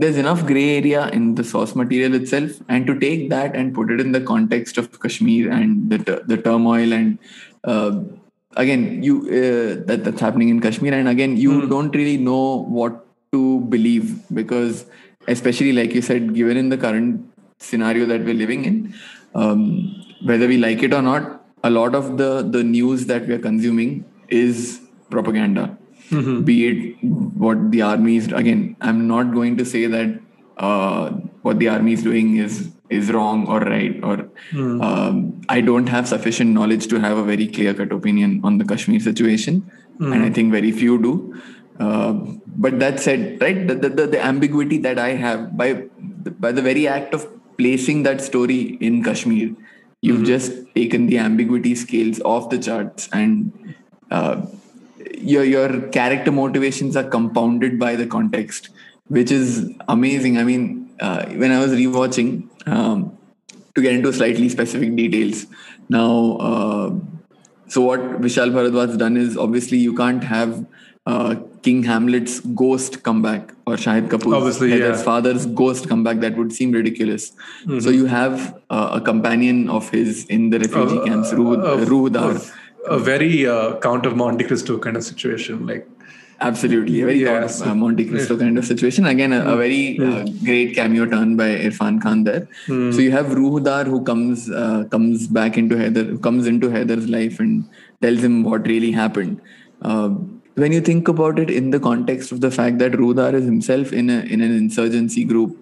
there's enough gray area in the source material itself, and to take that and put it in the context of Kashmir and the the turmoil and uh, again you uh, that that's happening in Kashmir, and again you don't really know what to believe because especially like you said given in the current scenario that we're living in um, whether we like it or not a lot of the the news that we are consuming is propaganda be it what the army is again i'm not going to say that uh, what the army is doing is is wrong or right or um, i don't have sufficient knowledge to have a very clear cut opinion on the kashmir situation. And i think very few do. Uh, but that said, right, the, the, the, ambiguity that I have by by the very act of placing that story in Kashmir, you've just taken the ambiguity scales off the charts and uh, your your character motivations are compounded by the context, which is amazing. I mean, uh, when I was rewatching, um, to get into slightly specific details, now, uh, so what Vishal Bharadwaj done is obviously you can't have uh, King Hamlet's ghost come back or Shahid Kapoor's Obviously, yeah. father's ghost come back. That would seem ridiculous. So you have uh, a companion of his in the refugee Uh, camps, Ruh, uh. A, very uh, Count of Monte Cristo kind of situation. Like, Absolutely, a very Yeah, Count of, uh, Monte Cristo kind of situation. Again, a, a very uh, great cameo turn by Irfan Khan there. Hmm. So you have Roohdaar who comes uh, comes back into Haider, comes into Haider's life and tells him what really happened. Uh, when you think about it in the context of the fact that Roohdaar is himself in a in an insurgency group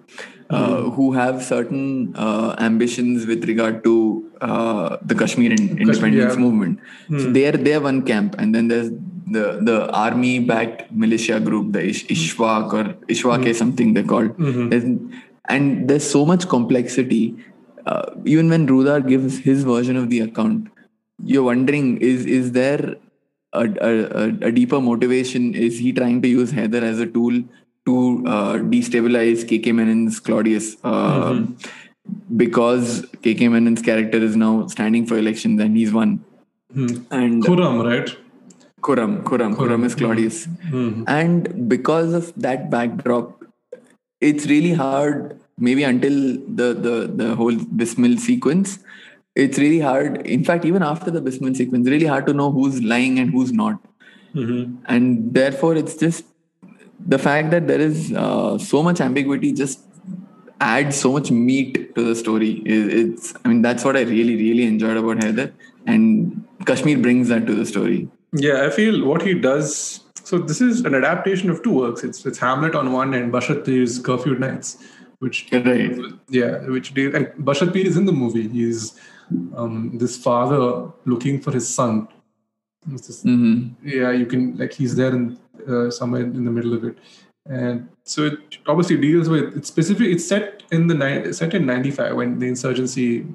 uh, Hmm. who have certain uh, ambitions with regard to uh, the Kashmir in- independence yeah. movement. So they are they are one camp, and then there's the the army backed militia group, the Ish, Ishwak or Ishwak is something they're called. There's- and there's so much complexity. Uh, even when Roohdaar gives his version of the account, you're wondering is is there a, a- a deeper motivation? Is he trying to use Haider as a tool to uh, destabilize KK Menon's Claudius? Uh, Because KK Menon's character is now standing for elections and he's won. And Khurram, right? Khurram, Khurram, Khurram is Claudius. And because of that backdrop, it's really hard, maybe until the, the, the whole Bismil sequence, it's really hard. In fact, even after the Bismil sequence, really hard to know who's lying and who's not. And therefore, it's just the fact that there is uh, so much ambiguity just adds so much meat to the story. It- It's, I mean, that's what I really, really enjoyed about Haider. And Kashmir brings that to the story. Yeah, I feel what he does. So this is an adaptation of two works. It's it's Hamlet on one and Basharat Peer's Curfew Nights, which Right. yeah, which deal and Basharat Peer is in the movie. He's um, this father looking for his son. This- Yeah, you can like he's there in uh, somewhere in the middle of it, and so it obviously deals with it's specific. It's set in the ni- set in '95 when the insurgency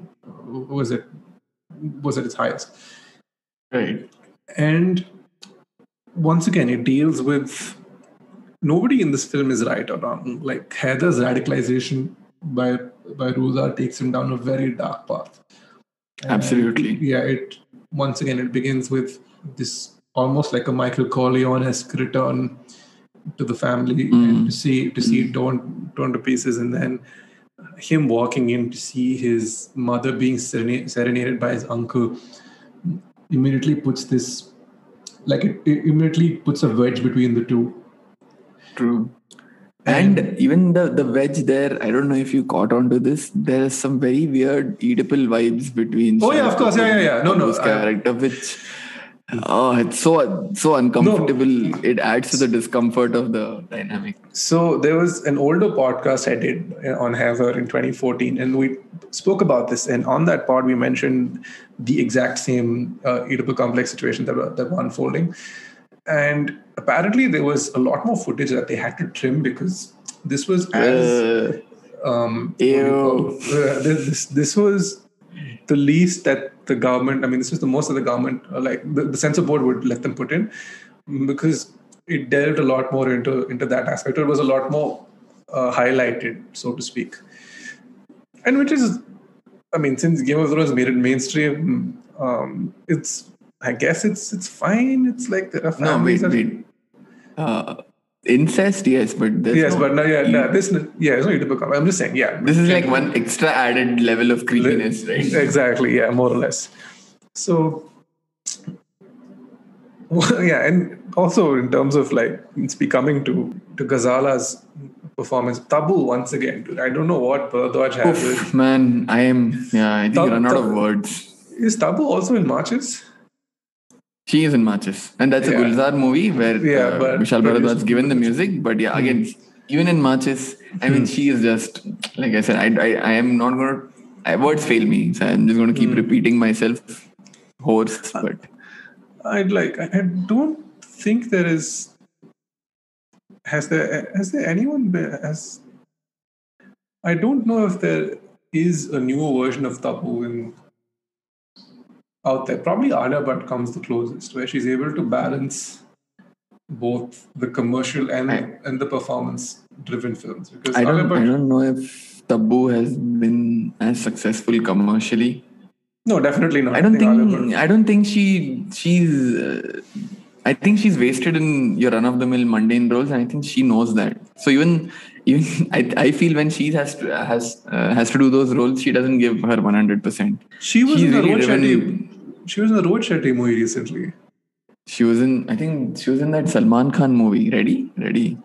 was it was at its highest Right. and once again it deals with nobody in this film is right or wrong like Haider's radicalization by by Ruza takes him down a very dark path Absolutely. yeah it once again it begins with this almost like a michael corleone-esque return to the family mm. and to see to see it torn torn to pieces and then him walking in to see his mother being serena- serenaded by his uncle immediately puts this like it, it immediately puts a wedge between the two True. And even the, the wedge there, I don't know if you caught on to this. There is some very weird Oedipal vibes between. Oh, yeah, of course. Yeah, yeah, yeah. No, no, I- uh, character, which oh, it's so so uncomfortable. It adds to the discomfort of the dynamic. So there was an older podcast I did on Haider in 2014, and we spoke about this. And on that pod, we mentioned the exact same uh, Oedipal complex situation that were, that were unfolding. And apparently, there was a lot more footage that they had to trim because this was as Uh, um, Ew. call- uh, this, this this was the least that the government. I mean, this was the most that the government, uh, like the, the censor board, would let them put in mm, because it delved a lot more into into that aspect. It was a lot more uh, highlighted, so to speak, and which is, I mean, since Game of Thrones made it mainstream, um, it's. I guess it's it's fine. It's like there are families. no, wait, wait. Uh, incest, yes, but Yes, no- but no, yeah, no, this yeah, it's not Oedipal complex. I'm just saying, yeah. This is like one extra added level of creepiness, right? Exactly, yeah, more or less. So, well, [LAUGHS] yeah, and also in terms of like it's becoming to to Ghazala's performance, Tabu once again, dude. I don't know what Bharadwaj has. Man, I am. Yeah, I think Tab- I run out of words. Is Tabu also in Maachis? She is in Maachis, and that's a Yeah. Gulzar movie where Yeah, uh, but- Vishal Bharadwaj given the music. But yeah, hmm. again, even in Maachis, I mean, hmm. she is just like I said. I I, I am not gonna. I, words fail me, so I'm just gonna keep hmm. repeating myself. Horse, but I'd like. I I don't think there is. Has there has there anyone been, has? I don't know if there is a newer version of Tabu in out there. Probably Alia Bhatt comes the closest, where she's able to balance both the commercial and I- and the performance driven films. Because I don't, I don't know if Tabu has been as successful commercially. no, definitely not. I don't Alia think Bhatt- I don't think she she's uh, I think she's wasted in your run of the mill mundane roles and I think she knows that. So even even [LAUGHS] I, I feel when she has to, has uh, has to do those roles she doesn't give her 100%. she was she's in really Rohit driven-. She was in the Rohit Shetty movie recently. She was in I think she was in that Salman Khan movie. Ready? Ready.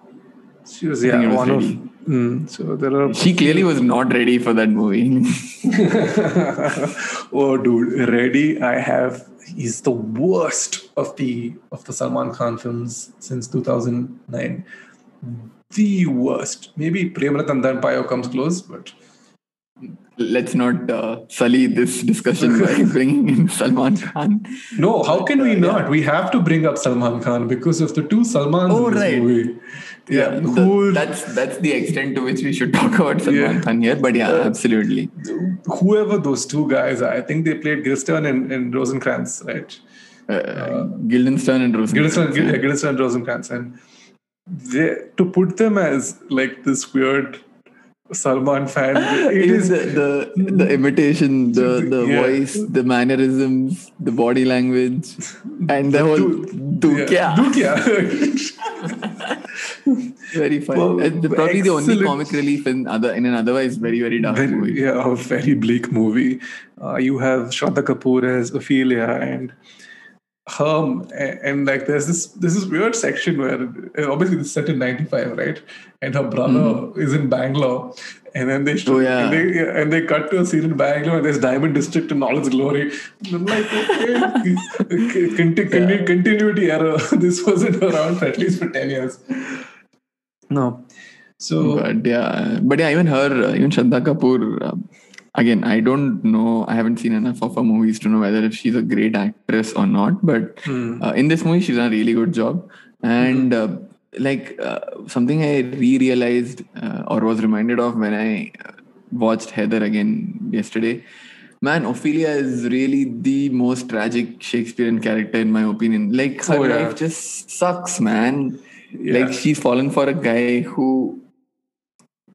She was yeah was one ready. of. Mm, so there are. She clearly was not ready for that movie. [LAUGHS] oh, dude, ready? I have. He's the worst of the of the Salman Khan films since 2009. The worst. Maybe Premratan Payo comes close, but Let's not uh, sully this discussion by [LAUGHS] bringing in Salman Khan. no. How can we Uh, yeah. not? We have to bring up Salman Khan because of the two Salmans Oh, in this right. movie. Yeah, the- who that's that's the extent to which we should talk about Salman Yeah. Khan here. But yeah, absolutely. whoever those two guys are. I think they played Guildenstern and, and Rosencrantz, right? Uh, Guildenstern and Rosencrantz. Guildenstern, yeah, Guildenstern and Rosencrantz, and they, to put them as like this weird Salman fan, [LAUGHS] it It is the, the the [LAUGHS] imitation, the the Yeah. voice, the mannerisms, the body language, and the whole do yeah, kya. do kya. Very funny. Well, And the- probably the only comic relief in other in an otherwise very very dark very, movie. yeah, a very bleak movie. Uh, you have Shraddha Kapoor as Ophelia and her, and, and like there's this this is weird section where uh, obviously it's set in '95, right? And her brother is in Bangalore, and then they show. Oh, yeah. and, they, and they cut to a scene in Bangalore, and there's Diamond District in all its glory. And I'm like, okay, [LAUGHS] conti- conti- continuity error. [LAUGHS] this wasn't around for at least for ten years. No. So But yeah, but yeah, even her, uh, even Shraddha Kapoor. Uh, again, I don't know. I haven't seen enough of her movies to know whether if she's a great actress or not. But Hmm. uh, in this movie, she's done a really good job. And uh, like uh, something I re-realized uh, or was reminded of when I uh, watched Haider again yesterday. Man, Ophelia is really the most tragic Shakespearean character in my opinion. Like her Oh, yeah. life just sucks, man. Yeah. Like she's fallen for a guy who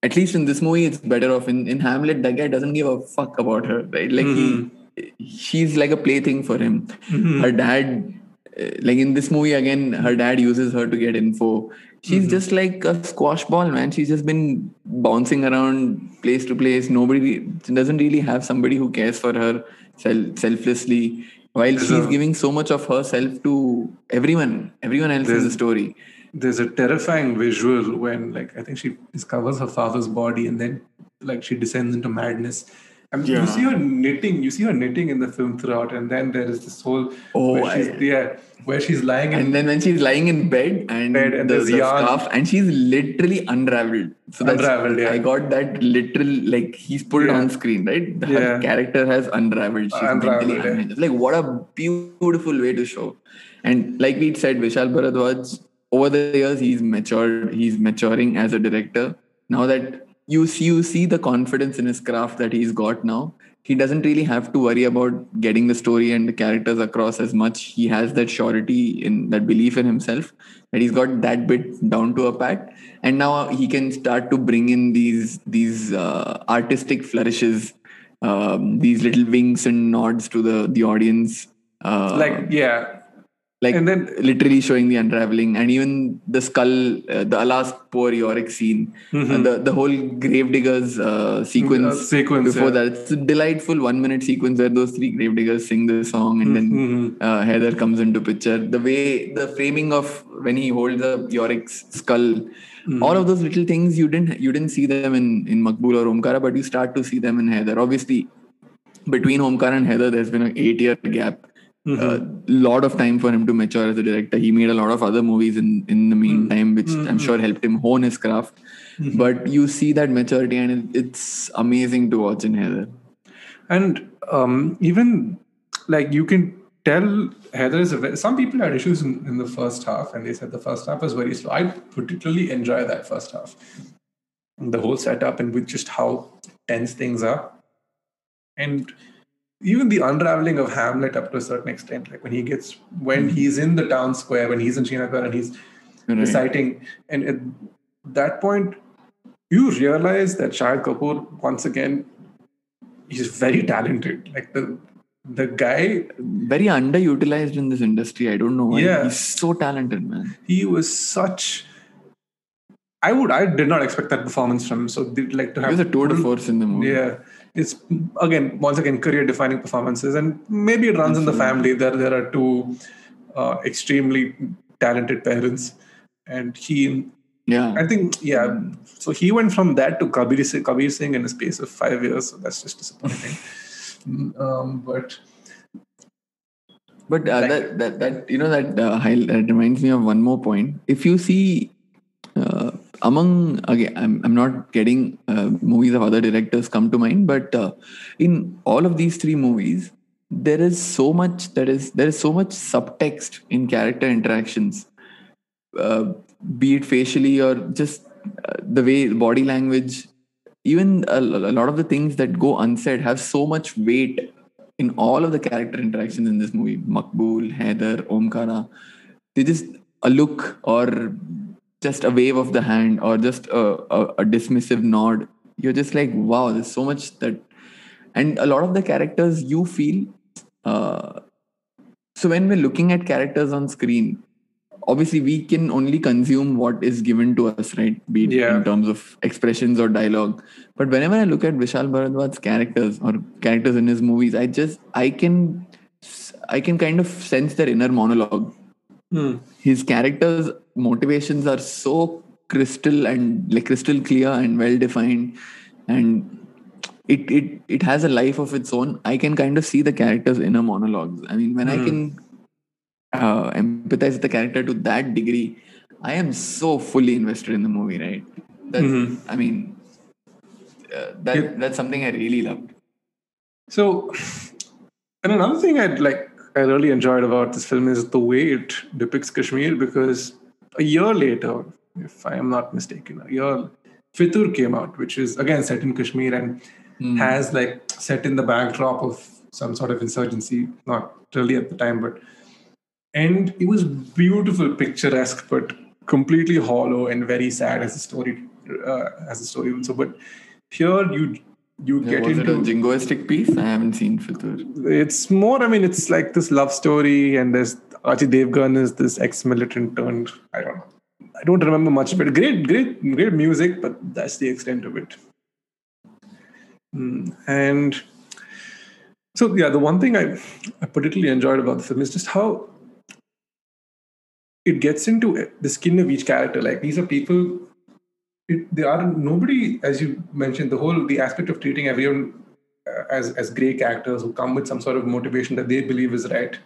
at least in this movie it's better off. In, in hamlet that guy doesn't give a fuck about her right? Like he mm-hmm. she's like a plaything for him. Mm-hmm. Her dad uh, like in this movie again her dad uses her to get info. She's mm-hmm. just like a squash ball man. She's just been bouncing around place to place. Nobody doesn't really have somebody who cares for her self, selflessly. While she's giving so much of herself to everyone everyone else in the story there's a terrifying visual when like I think she discovers her father's body and then like she descends into madness. I mean, Yeah. You see her knitting. You see her knitting in the film throughout, and then there is this whole Oh, where she's, I- yeah, where she's lying in and then when she's lying in bed and, Bed and the, there's the scarf and she's literally unraveled so that's, Unraveled, yeah. i got that literal like he's pulled Yeah. on screen right [LAUGHS] The- Yeah. her character has unraveled she's Unraveled, mentally yeah. unhinged. like what a beautiful way to show and like we said vishal bharadwaj over the years he's matured he's maturing as a director. Now that you see you see the confidence in his craft that he's got now he doesn't really have to worry about getting the story and the characters across as much. He has that surety in that belief in himself that he's got that bit down to a pat. And now he can start to bring in these these uh, artistic flourishes um, these little winks and nods to the the audience. Uh, like yeah, like and then- literally showing the unraveling and even the skull uh, the alas poor yorick scene and the, the whole gravediggers uh, sequence, Mm-hmm. Uh, sequence, before yeah. that it's a delightful one minute sequence where those three gravediggers sing the song and then Mm-hmm. uh, Haider comes into picture the way the framing of when he holds up yorick's skull Mm-hmm. all of those little things you didn't you didn't see them in in Maqbool or omkara but you start to see them in Haider obviously between Omkar and Haider, there's been an eight year gap. A lot of time for him to mature as a director. He made a lot of other movies in, in the mm-hmm. meantime, which mm-hmm. I'm sure helped him hone his craft. But you see that maturity, and it, it's amazing to watch in Haider. and um, even like you can tell Haider is a very, some people had issues in, in the first half, and they said the first half was very slow. I particularly enjoy that first half, the whole setup and with just how tense things are. And even the unraveling of Hamlet up to a certain extent, like when he gets when Hmm. he's in the town square, when he's in Srinagar and he's Right. reciting, and at that point, you realize that Shahid Kapoor once again he's very talented. Like the the guy, Very underutilized in this industry. I don't know why. Yeah. He's so talented, man. he was such. I would I did not expect that performance from him. So they'd like to have He was a de force in the movie. Yeah, it's again once again career defining performances, and maybe it runs in the family. There there are two uh, extremely talented parents, and he. Yeah. I think yeah. So he went from that to Kabir Singh, Kabir Singh in a space of five years. So that's just disappointing. [LAUGHS] Um, but But uh, Like- that, that that you know that uh, that reminds me of one more point. If you see uh, among again, I'm I'm not getting uh, movies of other directors come to mind, but uh, in all of these three movies, there is so much that is there is so much subtext in character interactions, uh, be it facially or just uh, the way body language. Even a, a lot of the things that go unsaid have so much weight in all of the character interactions in this movie Makbul, Haider, Omkara. They just a look or just a wave of the hand or just a, a, a dismissive nod. You're just like, wow, there's so much that. And a lot of the characters you feel. Uh, so when we're looking at characters on screen, obviously we can only consume what is given to us, right? Be it Yeah. in terms of expressions or dialogue. But whenever I look at Vishal Bharadwaj's characters or characters in his movies, I just I can I can kind of sense their inner monologue. His characters' motivations are so crystal and like crystal clear and well defined, and it it it has a life of its own. I can kind of see the character's inner monologues. I mean, when I Hmm. can uh, empathize with the character to that degree, I am so fully invested in the movie. Right? That Mhm. I mean, uh, that that's something I really loved. So, and another thing I'd like, I really enjoyed about this film is the way it depicts Kashmir because a year later, if I am not mistaken, a year, Fitoor came out, which is again set in Kashmir and has like set in the backdrop of some sort of insurgency, not really at the time, but and it was beautiful, picturesque, but completely hollow and very sad as a story, uh, as a story also. But here you you Yeah, get was into it a jingoistic piece? I haven't seen Fitoor. it's more i mean it's like this love story and there's Ajay Devgan is this ex-militant turned i don't know i don't remember much but great great great music but that's the extent of it Mm, and so yeah the one thing I, I particularly enjoyed about the film is just how it gets into the skin of each character like these are people it, they are nobody as you mentioned the whole the aspect of treating everyone uh, as as great actors who come with some sort of motivation that they believe is right.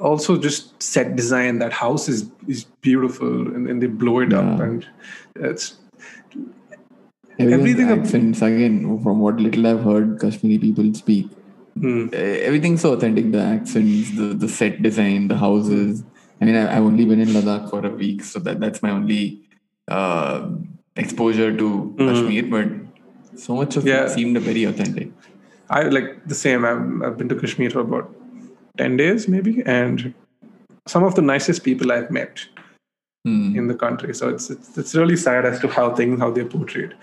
Also, just set design. That house is is beautiful, and, and they blow it up, and it's Everything Everything accents again from what little I've heard Kashmiri people speak. hmm, Everything's so authentic. The accents, the, the set design, the houses. I mean, I, I've only been in Ladakh for a week, so that that's my only uh, exposure to Kashmir. But so much of Yeah. it seemed very authentic. I like the same. I've, I've been to Kashmir for about ten days, maybe, and some of the nicest people I've met Hmm. in the country. So it's it's, it's really sad as to how things how they're portrayed.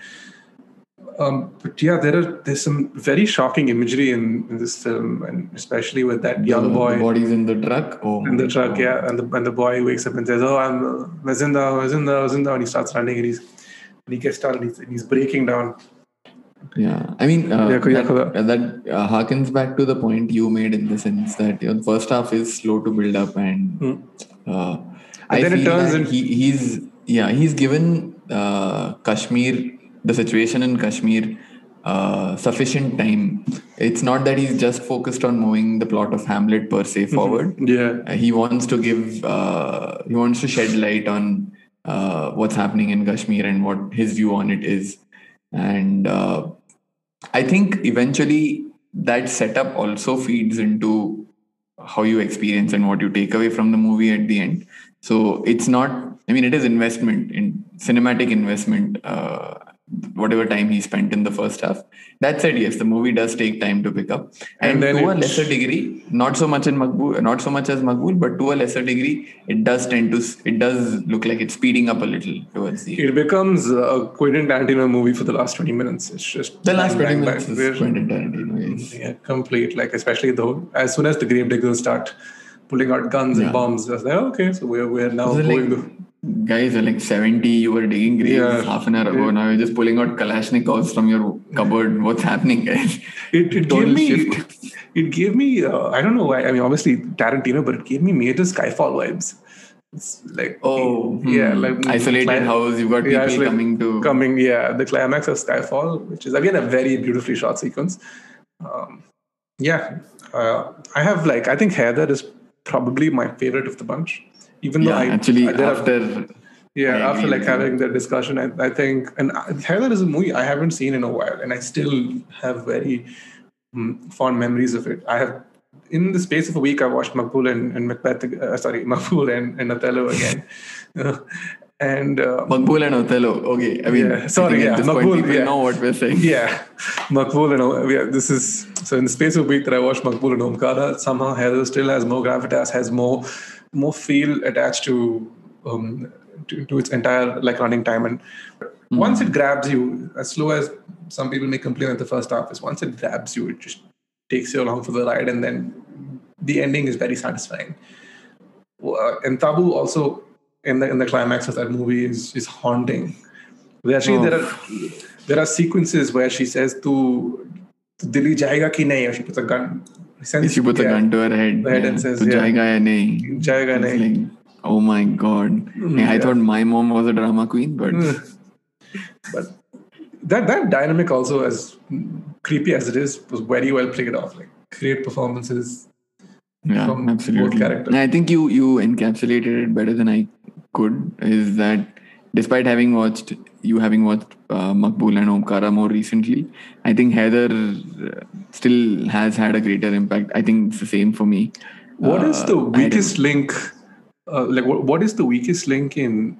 Um, but yeah, there are there's some very shocking imagery in, in this film, and especially with that young the, boy The bodies in the truck. Oh, in the truck, God. yeah, and the and the boy wakes up and says, "Oh, I'm Mazinda, Mazinda, Mazinda," and he starts running, and he's and he gets down, and he's, and he's breaking down. Yeah, I mean, uh, that, uh, that uh, harkens back to the point you made in the sense that you know, the first half is slow to build up, and uh, I then it turns in- he, he's yeah he's given uh, Kashmir the situation in Kashmir uh, sufficient time. It's not that he's just focused on moving the plot of Hamlet per se forward. Yeah, Uh, he wants to give uh, he wants to shed light on uh, what's happening in Kashmir and what his view on it is, and uh, I think eventually that setup also feeds into how you experience and what you take away from the movie at the end. So it's not. I mean, it is investment in cinematic investment uh, whatever time he spent in the first half. That said, yes, the movie does take time to pick up, and, And then to a lesser degree, not so much in Maqbool, not so much as Maqbool, but to a lesser degree, it does tend to, it does look like it's speeding up a little towards the. It becomes a Quentin Tarantino movie for the last 20 minutes. It's just The last 20 minutes is Quentin Tarantino. Yes. Yeah, complete. Like especially though, as soon as the grave diggers start pulling out guns Yeah. and bombs, I was like, okay, so we're we're now going like- to. Guys are like 70, you were digging graves Yeah. half an hour ago. Now you're just pulling out Kalashnikovs from your cupboard. What's happening, guys? [LAUGHS] It, it Total gave me. shift. It gave me. Uh, I don't know why. I mean, obviously Tarantino, but it gave me major Skyfall vibes. It's like Oh, yeah, hmm. like isolated cli- house. You've got people Yeah, like coming to. coming. Yeah, the climax of Skyfall, which is again a very beautifully shot sequence. Um, yeah, uh, I have like I think Haider is probably my favorite of the bunch. Even though yeah, I actually, after yeah, I after like having that discussion, I, I think, and I- Haider is a movie I haven't seen in a while, and I still have very mm, fond memories of it. I have, in the space of a week, I watched Maqbool and, and Macbeth, uh, sorry, [LAUGHS] Maqbool and, and Othello again. Uh, [LAUGHS] and uh, Maqbool and Othello. Okay, I mean, Yeah, sorry, yeah, this point people yeah. know what we're saying. [LAUGHS] yeah, Maqbool and O- yeah, this is so in the space of a week that I watched Maqbool and Omkara, somehow Haider still has more gravitas, has more more feel attached to um to, to its entire like running time, and once it grabs you, as slow as some people may complain at the first half is, once it grabs you, it just takes you along for the ride, and then the ending is very satisfying. Uh, and Tabu also in the in the climax of that movie is is haunting. There Actually, there are there are sequences where she says to Dili jayega ki nahi, or she puts a gun. Essentially, She puts a gun to her head. The head yeah, and says, yeah. jayega ya nahi?" Jayega It's nahi. like, oh my god. Mm, yeah, I thought my mom was a drama queen, but mm. but that that dynamic also, as creepy as it is, was very well played off. Like great performances. yeah, from both absolutely. characters. I think you you encapsulated it better than I could. Is that despite having watched you having watched uh, Maqbool and Omkara more recently, I think Haider uh, still has had a greater impact. I think it's the same for me. What is Uh, the weakest link? Uh, like, what, what is the weakest link in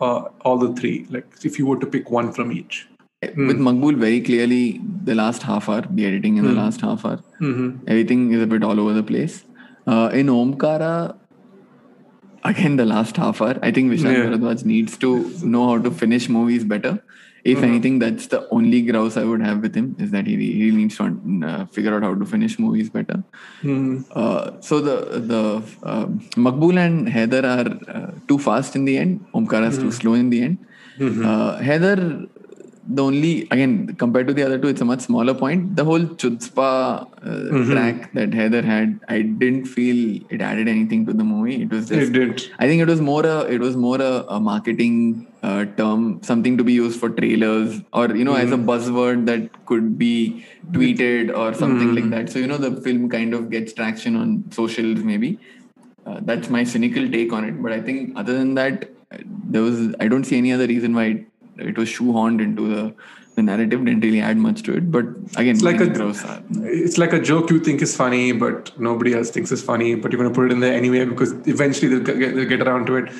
uh, all the three? Like, if you were to pick one from each. with Maqbool very clearly the last half hour, the editing in the last half hour, everything is a bit all over the place. Uh, in Omkara, again the last half hour, I think Vishal Yeah. Bharadwaj needs to know how to finish movies better. If anything, that's the only grouse I would have with him is that he really needs to uh, figure out how to finish movies better. Hmm. Uh, so the the uh, Maqbool and Haider are uh, too fast in the end. Omkara is too slow in the end. Uh, Haider, the only again compared to the other two, it's a much smaller point. The whole chutzpah uh, track that Haider had, I didn't feel it added anything to the movie. It was just It did. I think it was more a it was more a, a marketing uh, term, something to be used for trailers or you know as a buzzword that could be tweeted or something like that. So you know the film kind of gets traction on socials maybe. Uh, that's my cynical take on it. But I think other than that, uh, there was I don't see any other reason why it, it was shoehorned into the the narrative. Didn't really add much to it. But again, It's like a gross it's like a joke you think is funny, but nobody else thinks is funny. But you're going to put it in there anyway because eventually they'll get, they'll get around to it.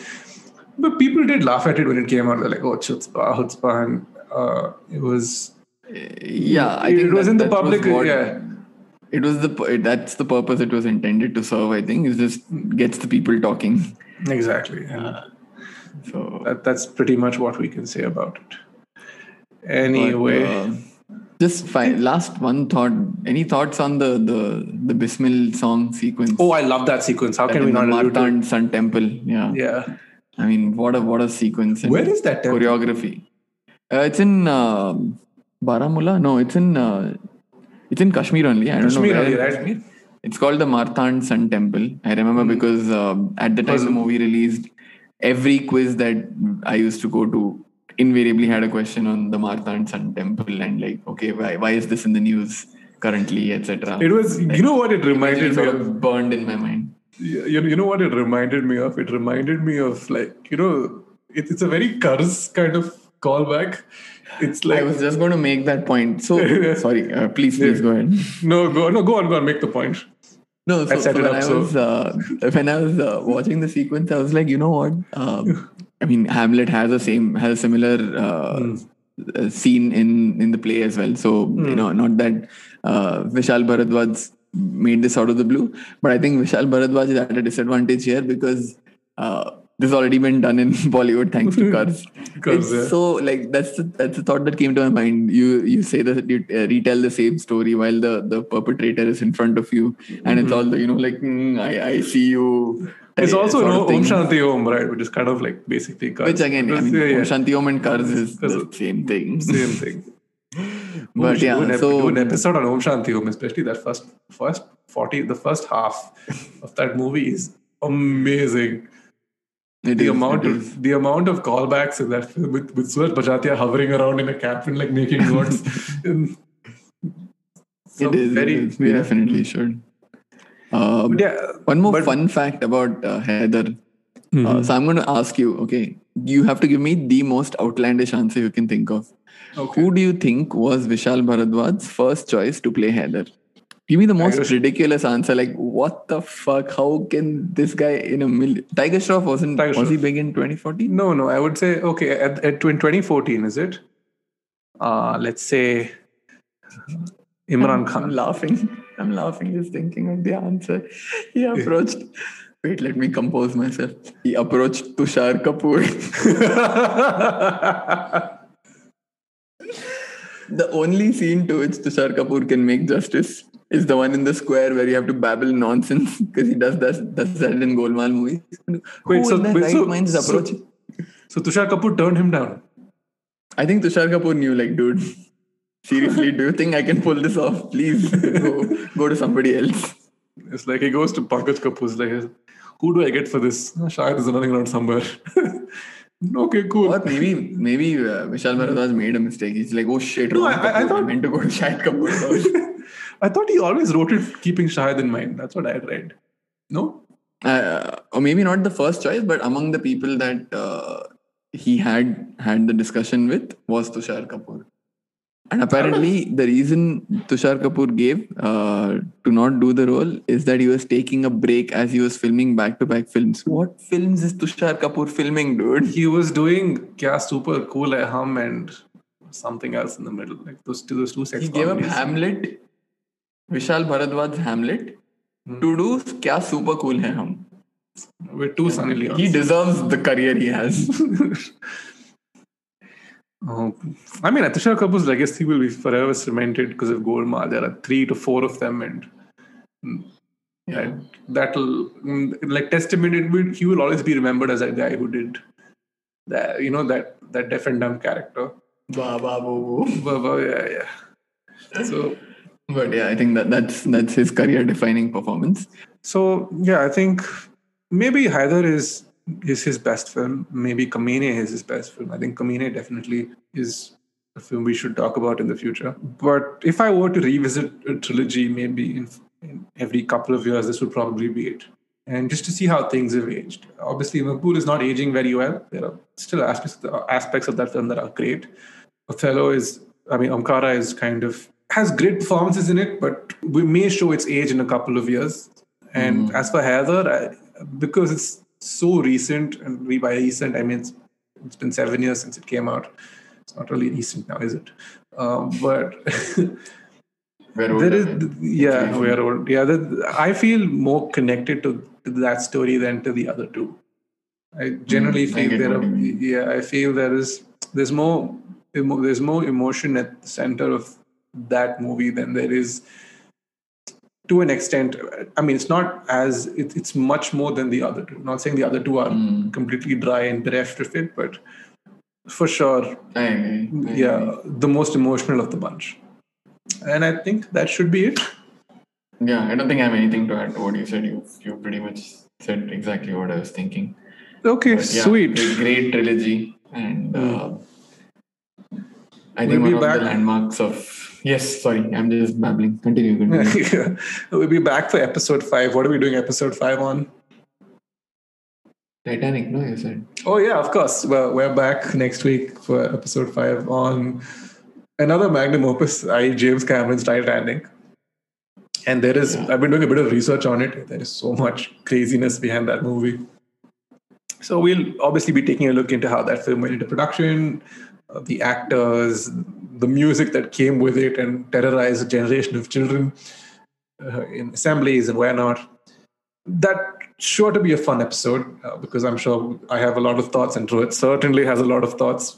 But people did laugh at it when it came out. They're like, "Oh, chutzpah, chutzpah," and uh, it was yeah, I It think was that- in the public, what- yeah. It was the that's the purpose it was intended to serve. I think is just gets the people talking. exactly. And So that, that's pretty much what we can say about it. Anyway, But, uh, just fi- last one thought. Any thoughts on the the the Bismil song sequence? oh, I love that sequence. How That can we the not allude to Sun Temple? Yeah. Yeah. I mean, what a what a sequence! and Where is that temple? choreography? Uh, it's in uh, Baramulla. No, it's in uh, it's in Kashmir only. I don't Kashmir know only, right? It's called the Martand Sun Temple. I remember Hmm. because um, at the time the movie released, every quiz that I used to go to invariably had a question on the Martand Sun Temple and like, okay, why, why is this in the news currently, etc. It was, you know what it reminded It me sort of? burned in my mind. You, you know what it reminded me of? It reminded me of like, you know, it, it's a very Karz kind of callback. It's like, I was just going to make that point. So [LAUGHS] sorry, uh, please, please go ahead. no, go, no, go on, go on, make the point. No, so, so when up, I so- was uh, [LAUGHS] when I was uh, watching the sequence, I was like, you know what? Um, I mean, Hamlet has a same has a similar uh, uh, scene in in the play as well. So you know, not that uh, Vishal Bharadwaj made this out of the blue, but I think Vishal Bharadwaj is at a disadvantage here because uh, this has already been done in [LAUGHS] Bollywood thanks to [LAUGHS] Karz. Karz, it's yeah. so like that's the, that's the thought that came to my mind. You you say that you uh, retell the same story while the the perpetrator is in front of you, and it's all the you know like mm, I I see you. It's uh, also sort no thing. Om Shanti Om, right? Which is kind of like basically Karz. Which again, I mean, yeah, yeah. Om Shanti Om and Karz is the same thing. [LAUGHS] same thing. But we should yeah, do an, so- do an episode on Om Shanti Om, especially that first first forty, the first half of that movie is amazing. It The is, amount of is. the amount of callbacks in that film with with Sooraj Barjatya hovering around in a cabin, like making notes. [LAUGHS] And some it is. very it is. We yeah. definitely should. Um, But yeah, One more but- fun fact about uh, Haider. Mm-hmm. Uh, so I'm going to ask you. Okay, you have to give me the most outlandish answer you can think of. Okay. Who do you think was Vishal Bhardwaj's first choice to play Haider? Give me the most Tiger Shroff. ridiculous answer. Like, what the fuck? How can this guy in a million? Tiger Shroff wasn't. Tiger was he big in 2014? No, no, I would say okay. At, at in 2014, is it? Uh, let's say Imran I'm Khan. laughing. I'm laughing just thinking of the answer. He approached. Wait, let me compose myself. He approached Tushar Kapoor. [LAUGHS] the only scene to which Tushar Kapoor can make justice is the one in the square where you have to babble nonsense because he does that, does that in Golmaal movies. Wait, Who so- wait, right so- minds is so-? So Tushar Kapoor turned him down. I think Tushar Kapoor knew, like, dude, seriously, do you think I can pull this off? Please go, go to somebody else. It's like he goes to Pankaj Kapoor's like, who do I get for this? Oh, Shahid is running around somewhere. [LAUGHS] okay, cool. Or maybe maybe uh, Vishal Bhardwaj made a mistake. He's like, oh shit, No, I- I Kapoor. thought- meant to go to Shahid Kapoor. first." [LAUGHS] I thought he always wrote it keeping Shahid in mind. That's what I had read. No? uh, or maybe not the first choice, but among the people that uh, he had had the discussion with was Tushar Kapoor. And apparently, the reason Tushar Kapoor gave uh, to not do the role is that he was taking a break as he was filming back-to-back films. What films is Tushar Kapoor filming, dude? He was doing Kya Super Cool Hai Hum and something else in the middle. Like those two, those two sex He gave up. Hamlet, Vishal Bhardwaj Hamlet, Hmm. to do Kya Super Cool Hai Hum. with two Sunny Leones. He deserves the career he has. Oh, [LAUGHS] I mean, Tushar Kapoor's legacy will be forever cemented because of Golmaal. There are three to four of them, and mm, that, that'll mm, like testament. It will, he will always be remembered as that guy who did that. You know that that deaf and dumb character. Ba, ba, bo, bo. But, but, yeah, yeah. So But yeah, I think that that's that's his career defining performance. So yeah, I think maybe Haider is is his best film. Maybe Kamine is his best film. I think Kamine definitely is a film we should talk about in the future. But if I were to revisit a trilogy, maybe in, in every couple of years, this would probably be it. And just to see how things have aged. Obviously, Maqbool is not aging very well. There are still aspects of, the, aspects of that film that are great. Othello is, I mean, Omkara is kind of has great performances in it, but we may show its age in a couple of years. And as for Haider, I, because it's so recent, and we by recent I mean it's, it's been seven years since it came out. It's not really recent now, is it? Um, but [LAUGHS] there is, yeah, we are old. Yeah, that, I feel more connected to, to that story than to the other two. I generally Mm, I feel get there are, yeah, I feel there is there's more emo, there's more emotion at the center of that movie than there is to an extent. I mean, it's not as it, it's much more than the other two. I'm not saying the other two are Mm. completely dry and bereft of it, but for sure, I. I yeah, agree. the most emotional of the bunch. And I think that should be it. Yeah, I don't think I have anything to add to what you said. You you pretty much said exactly what I was thinking. Okay, But sweet. great- Great trilogy, and uh, I We'll think be one back- of the landmarks of. Yes, sorry, I'm just babbling. Continue. continue. [LAUGHS] we'll be back for episode five. What are we doing episode five on? Titanic, no, you said. Oh yeah, of course. Well, we're back next week for episode five on another magnum opus, I James Cameron's Titanic. And there is, I've been doing a bit of research on it. There is so much craziness behind that movie. So we'll obviously be taking a look into how that film went into production, uh, the actors, the music that came with it, and terrorized a generation of children uh, in assemblies and where not. That sure to be a fun episode uh, because I'm sure I have a lot of thoughts, and Rohit certainly has a lot of thoughts,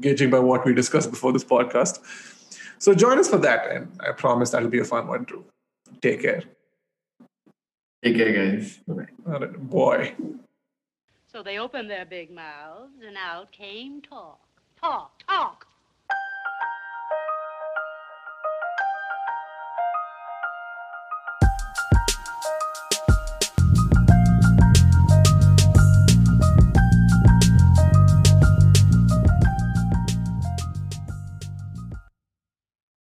gauging by what we discussed before this podcast. So join us for that, and I promise that'll be a fun one too. Take care. Take care, guys. All right, boy. So they opened their big mouths, and out came talk. Talk, talk,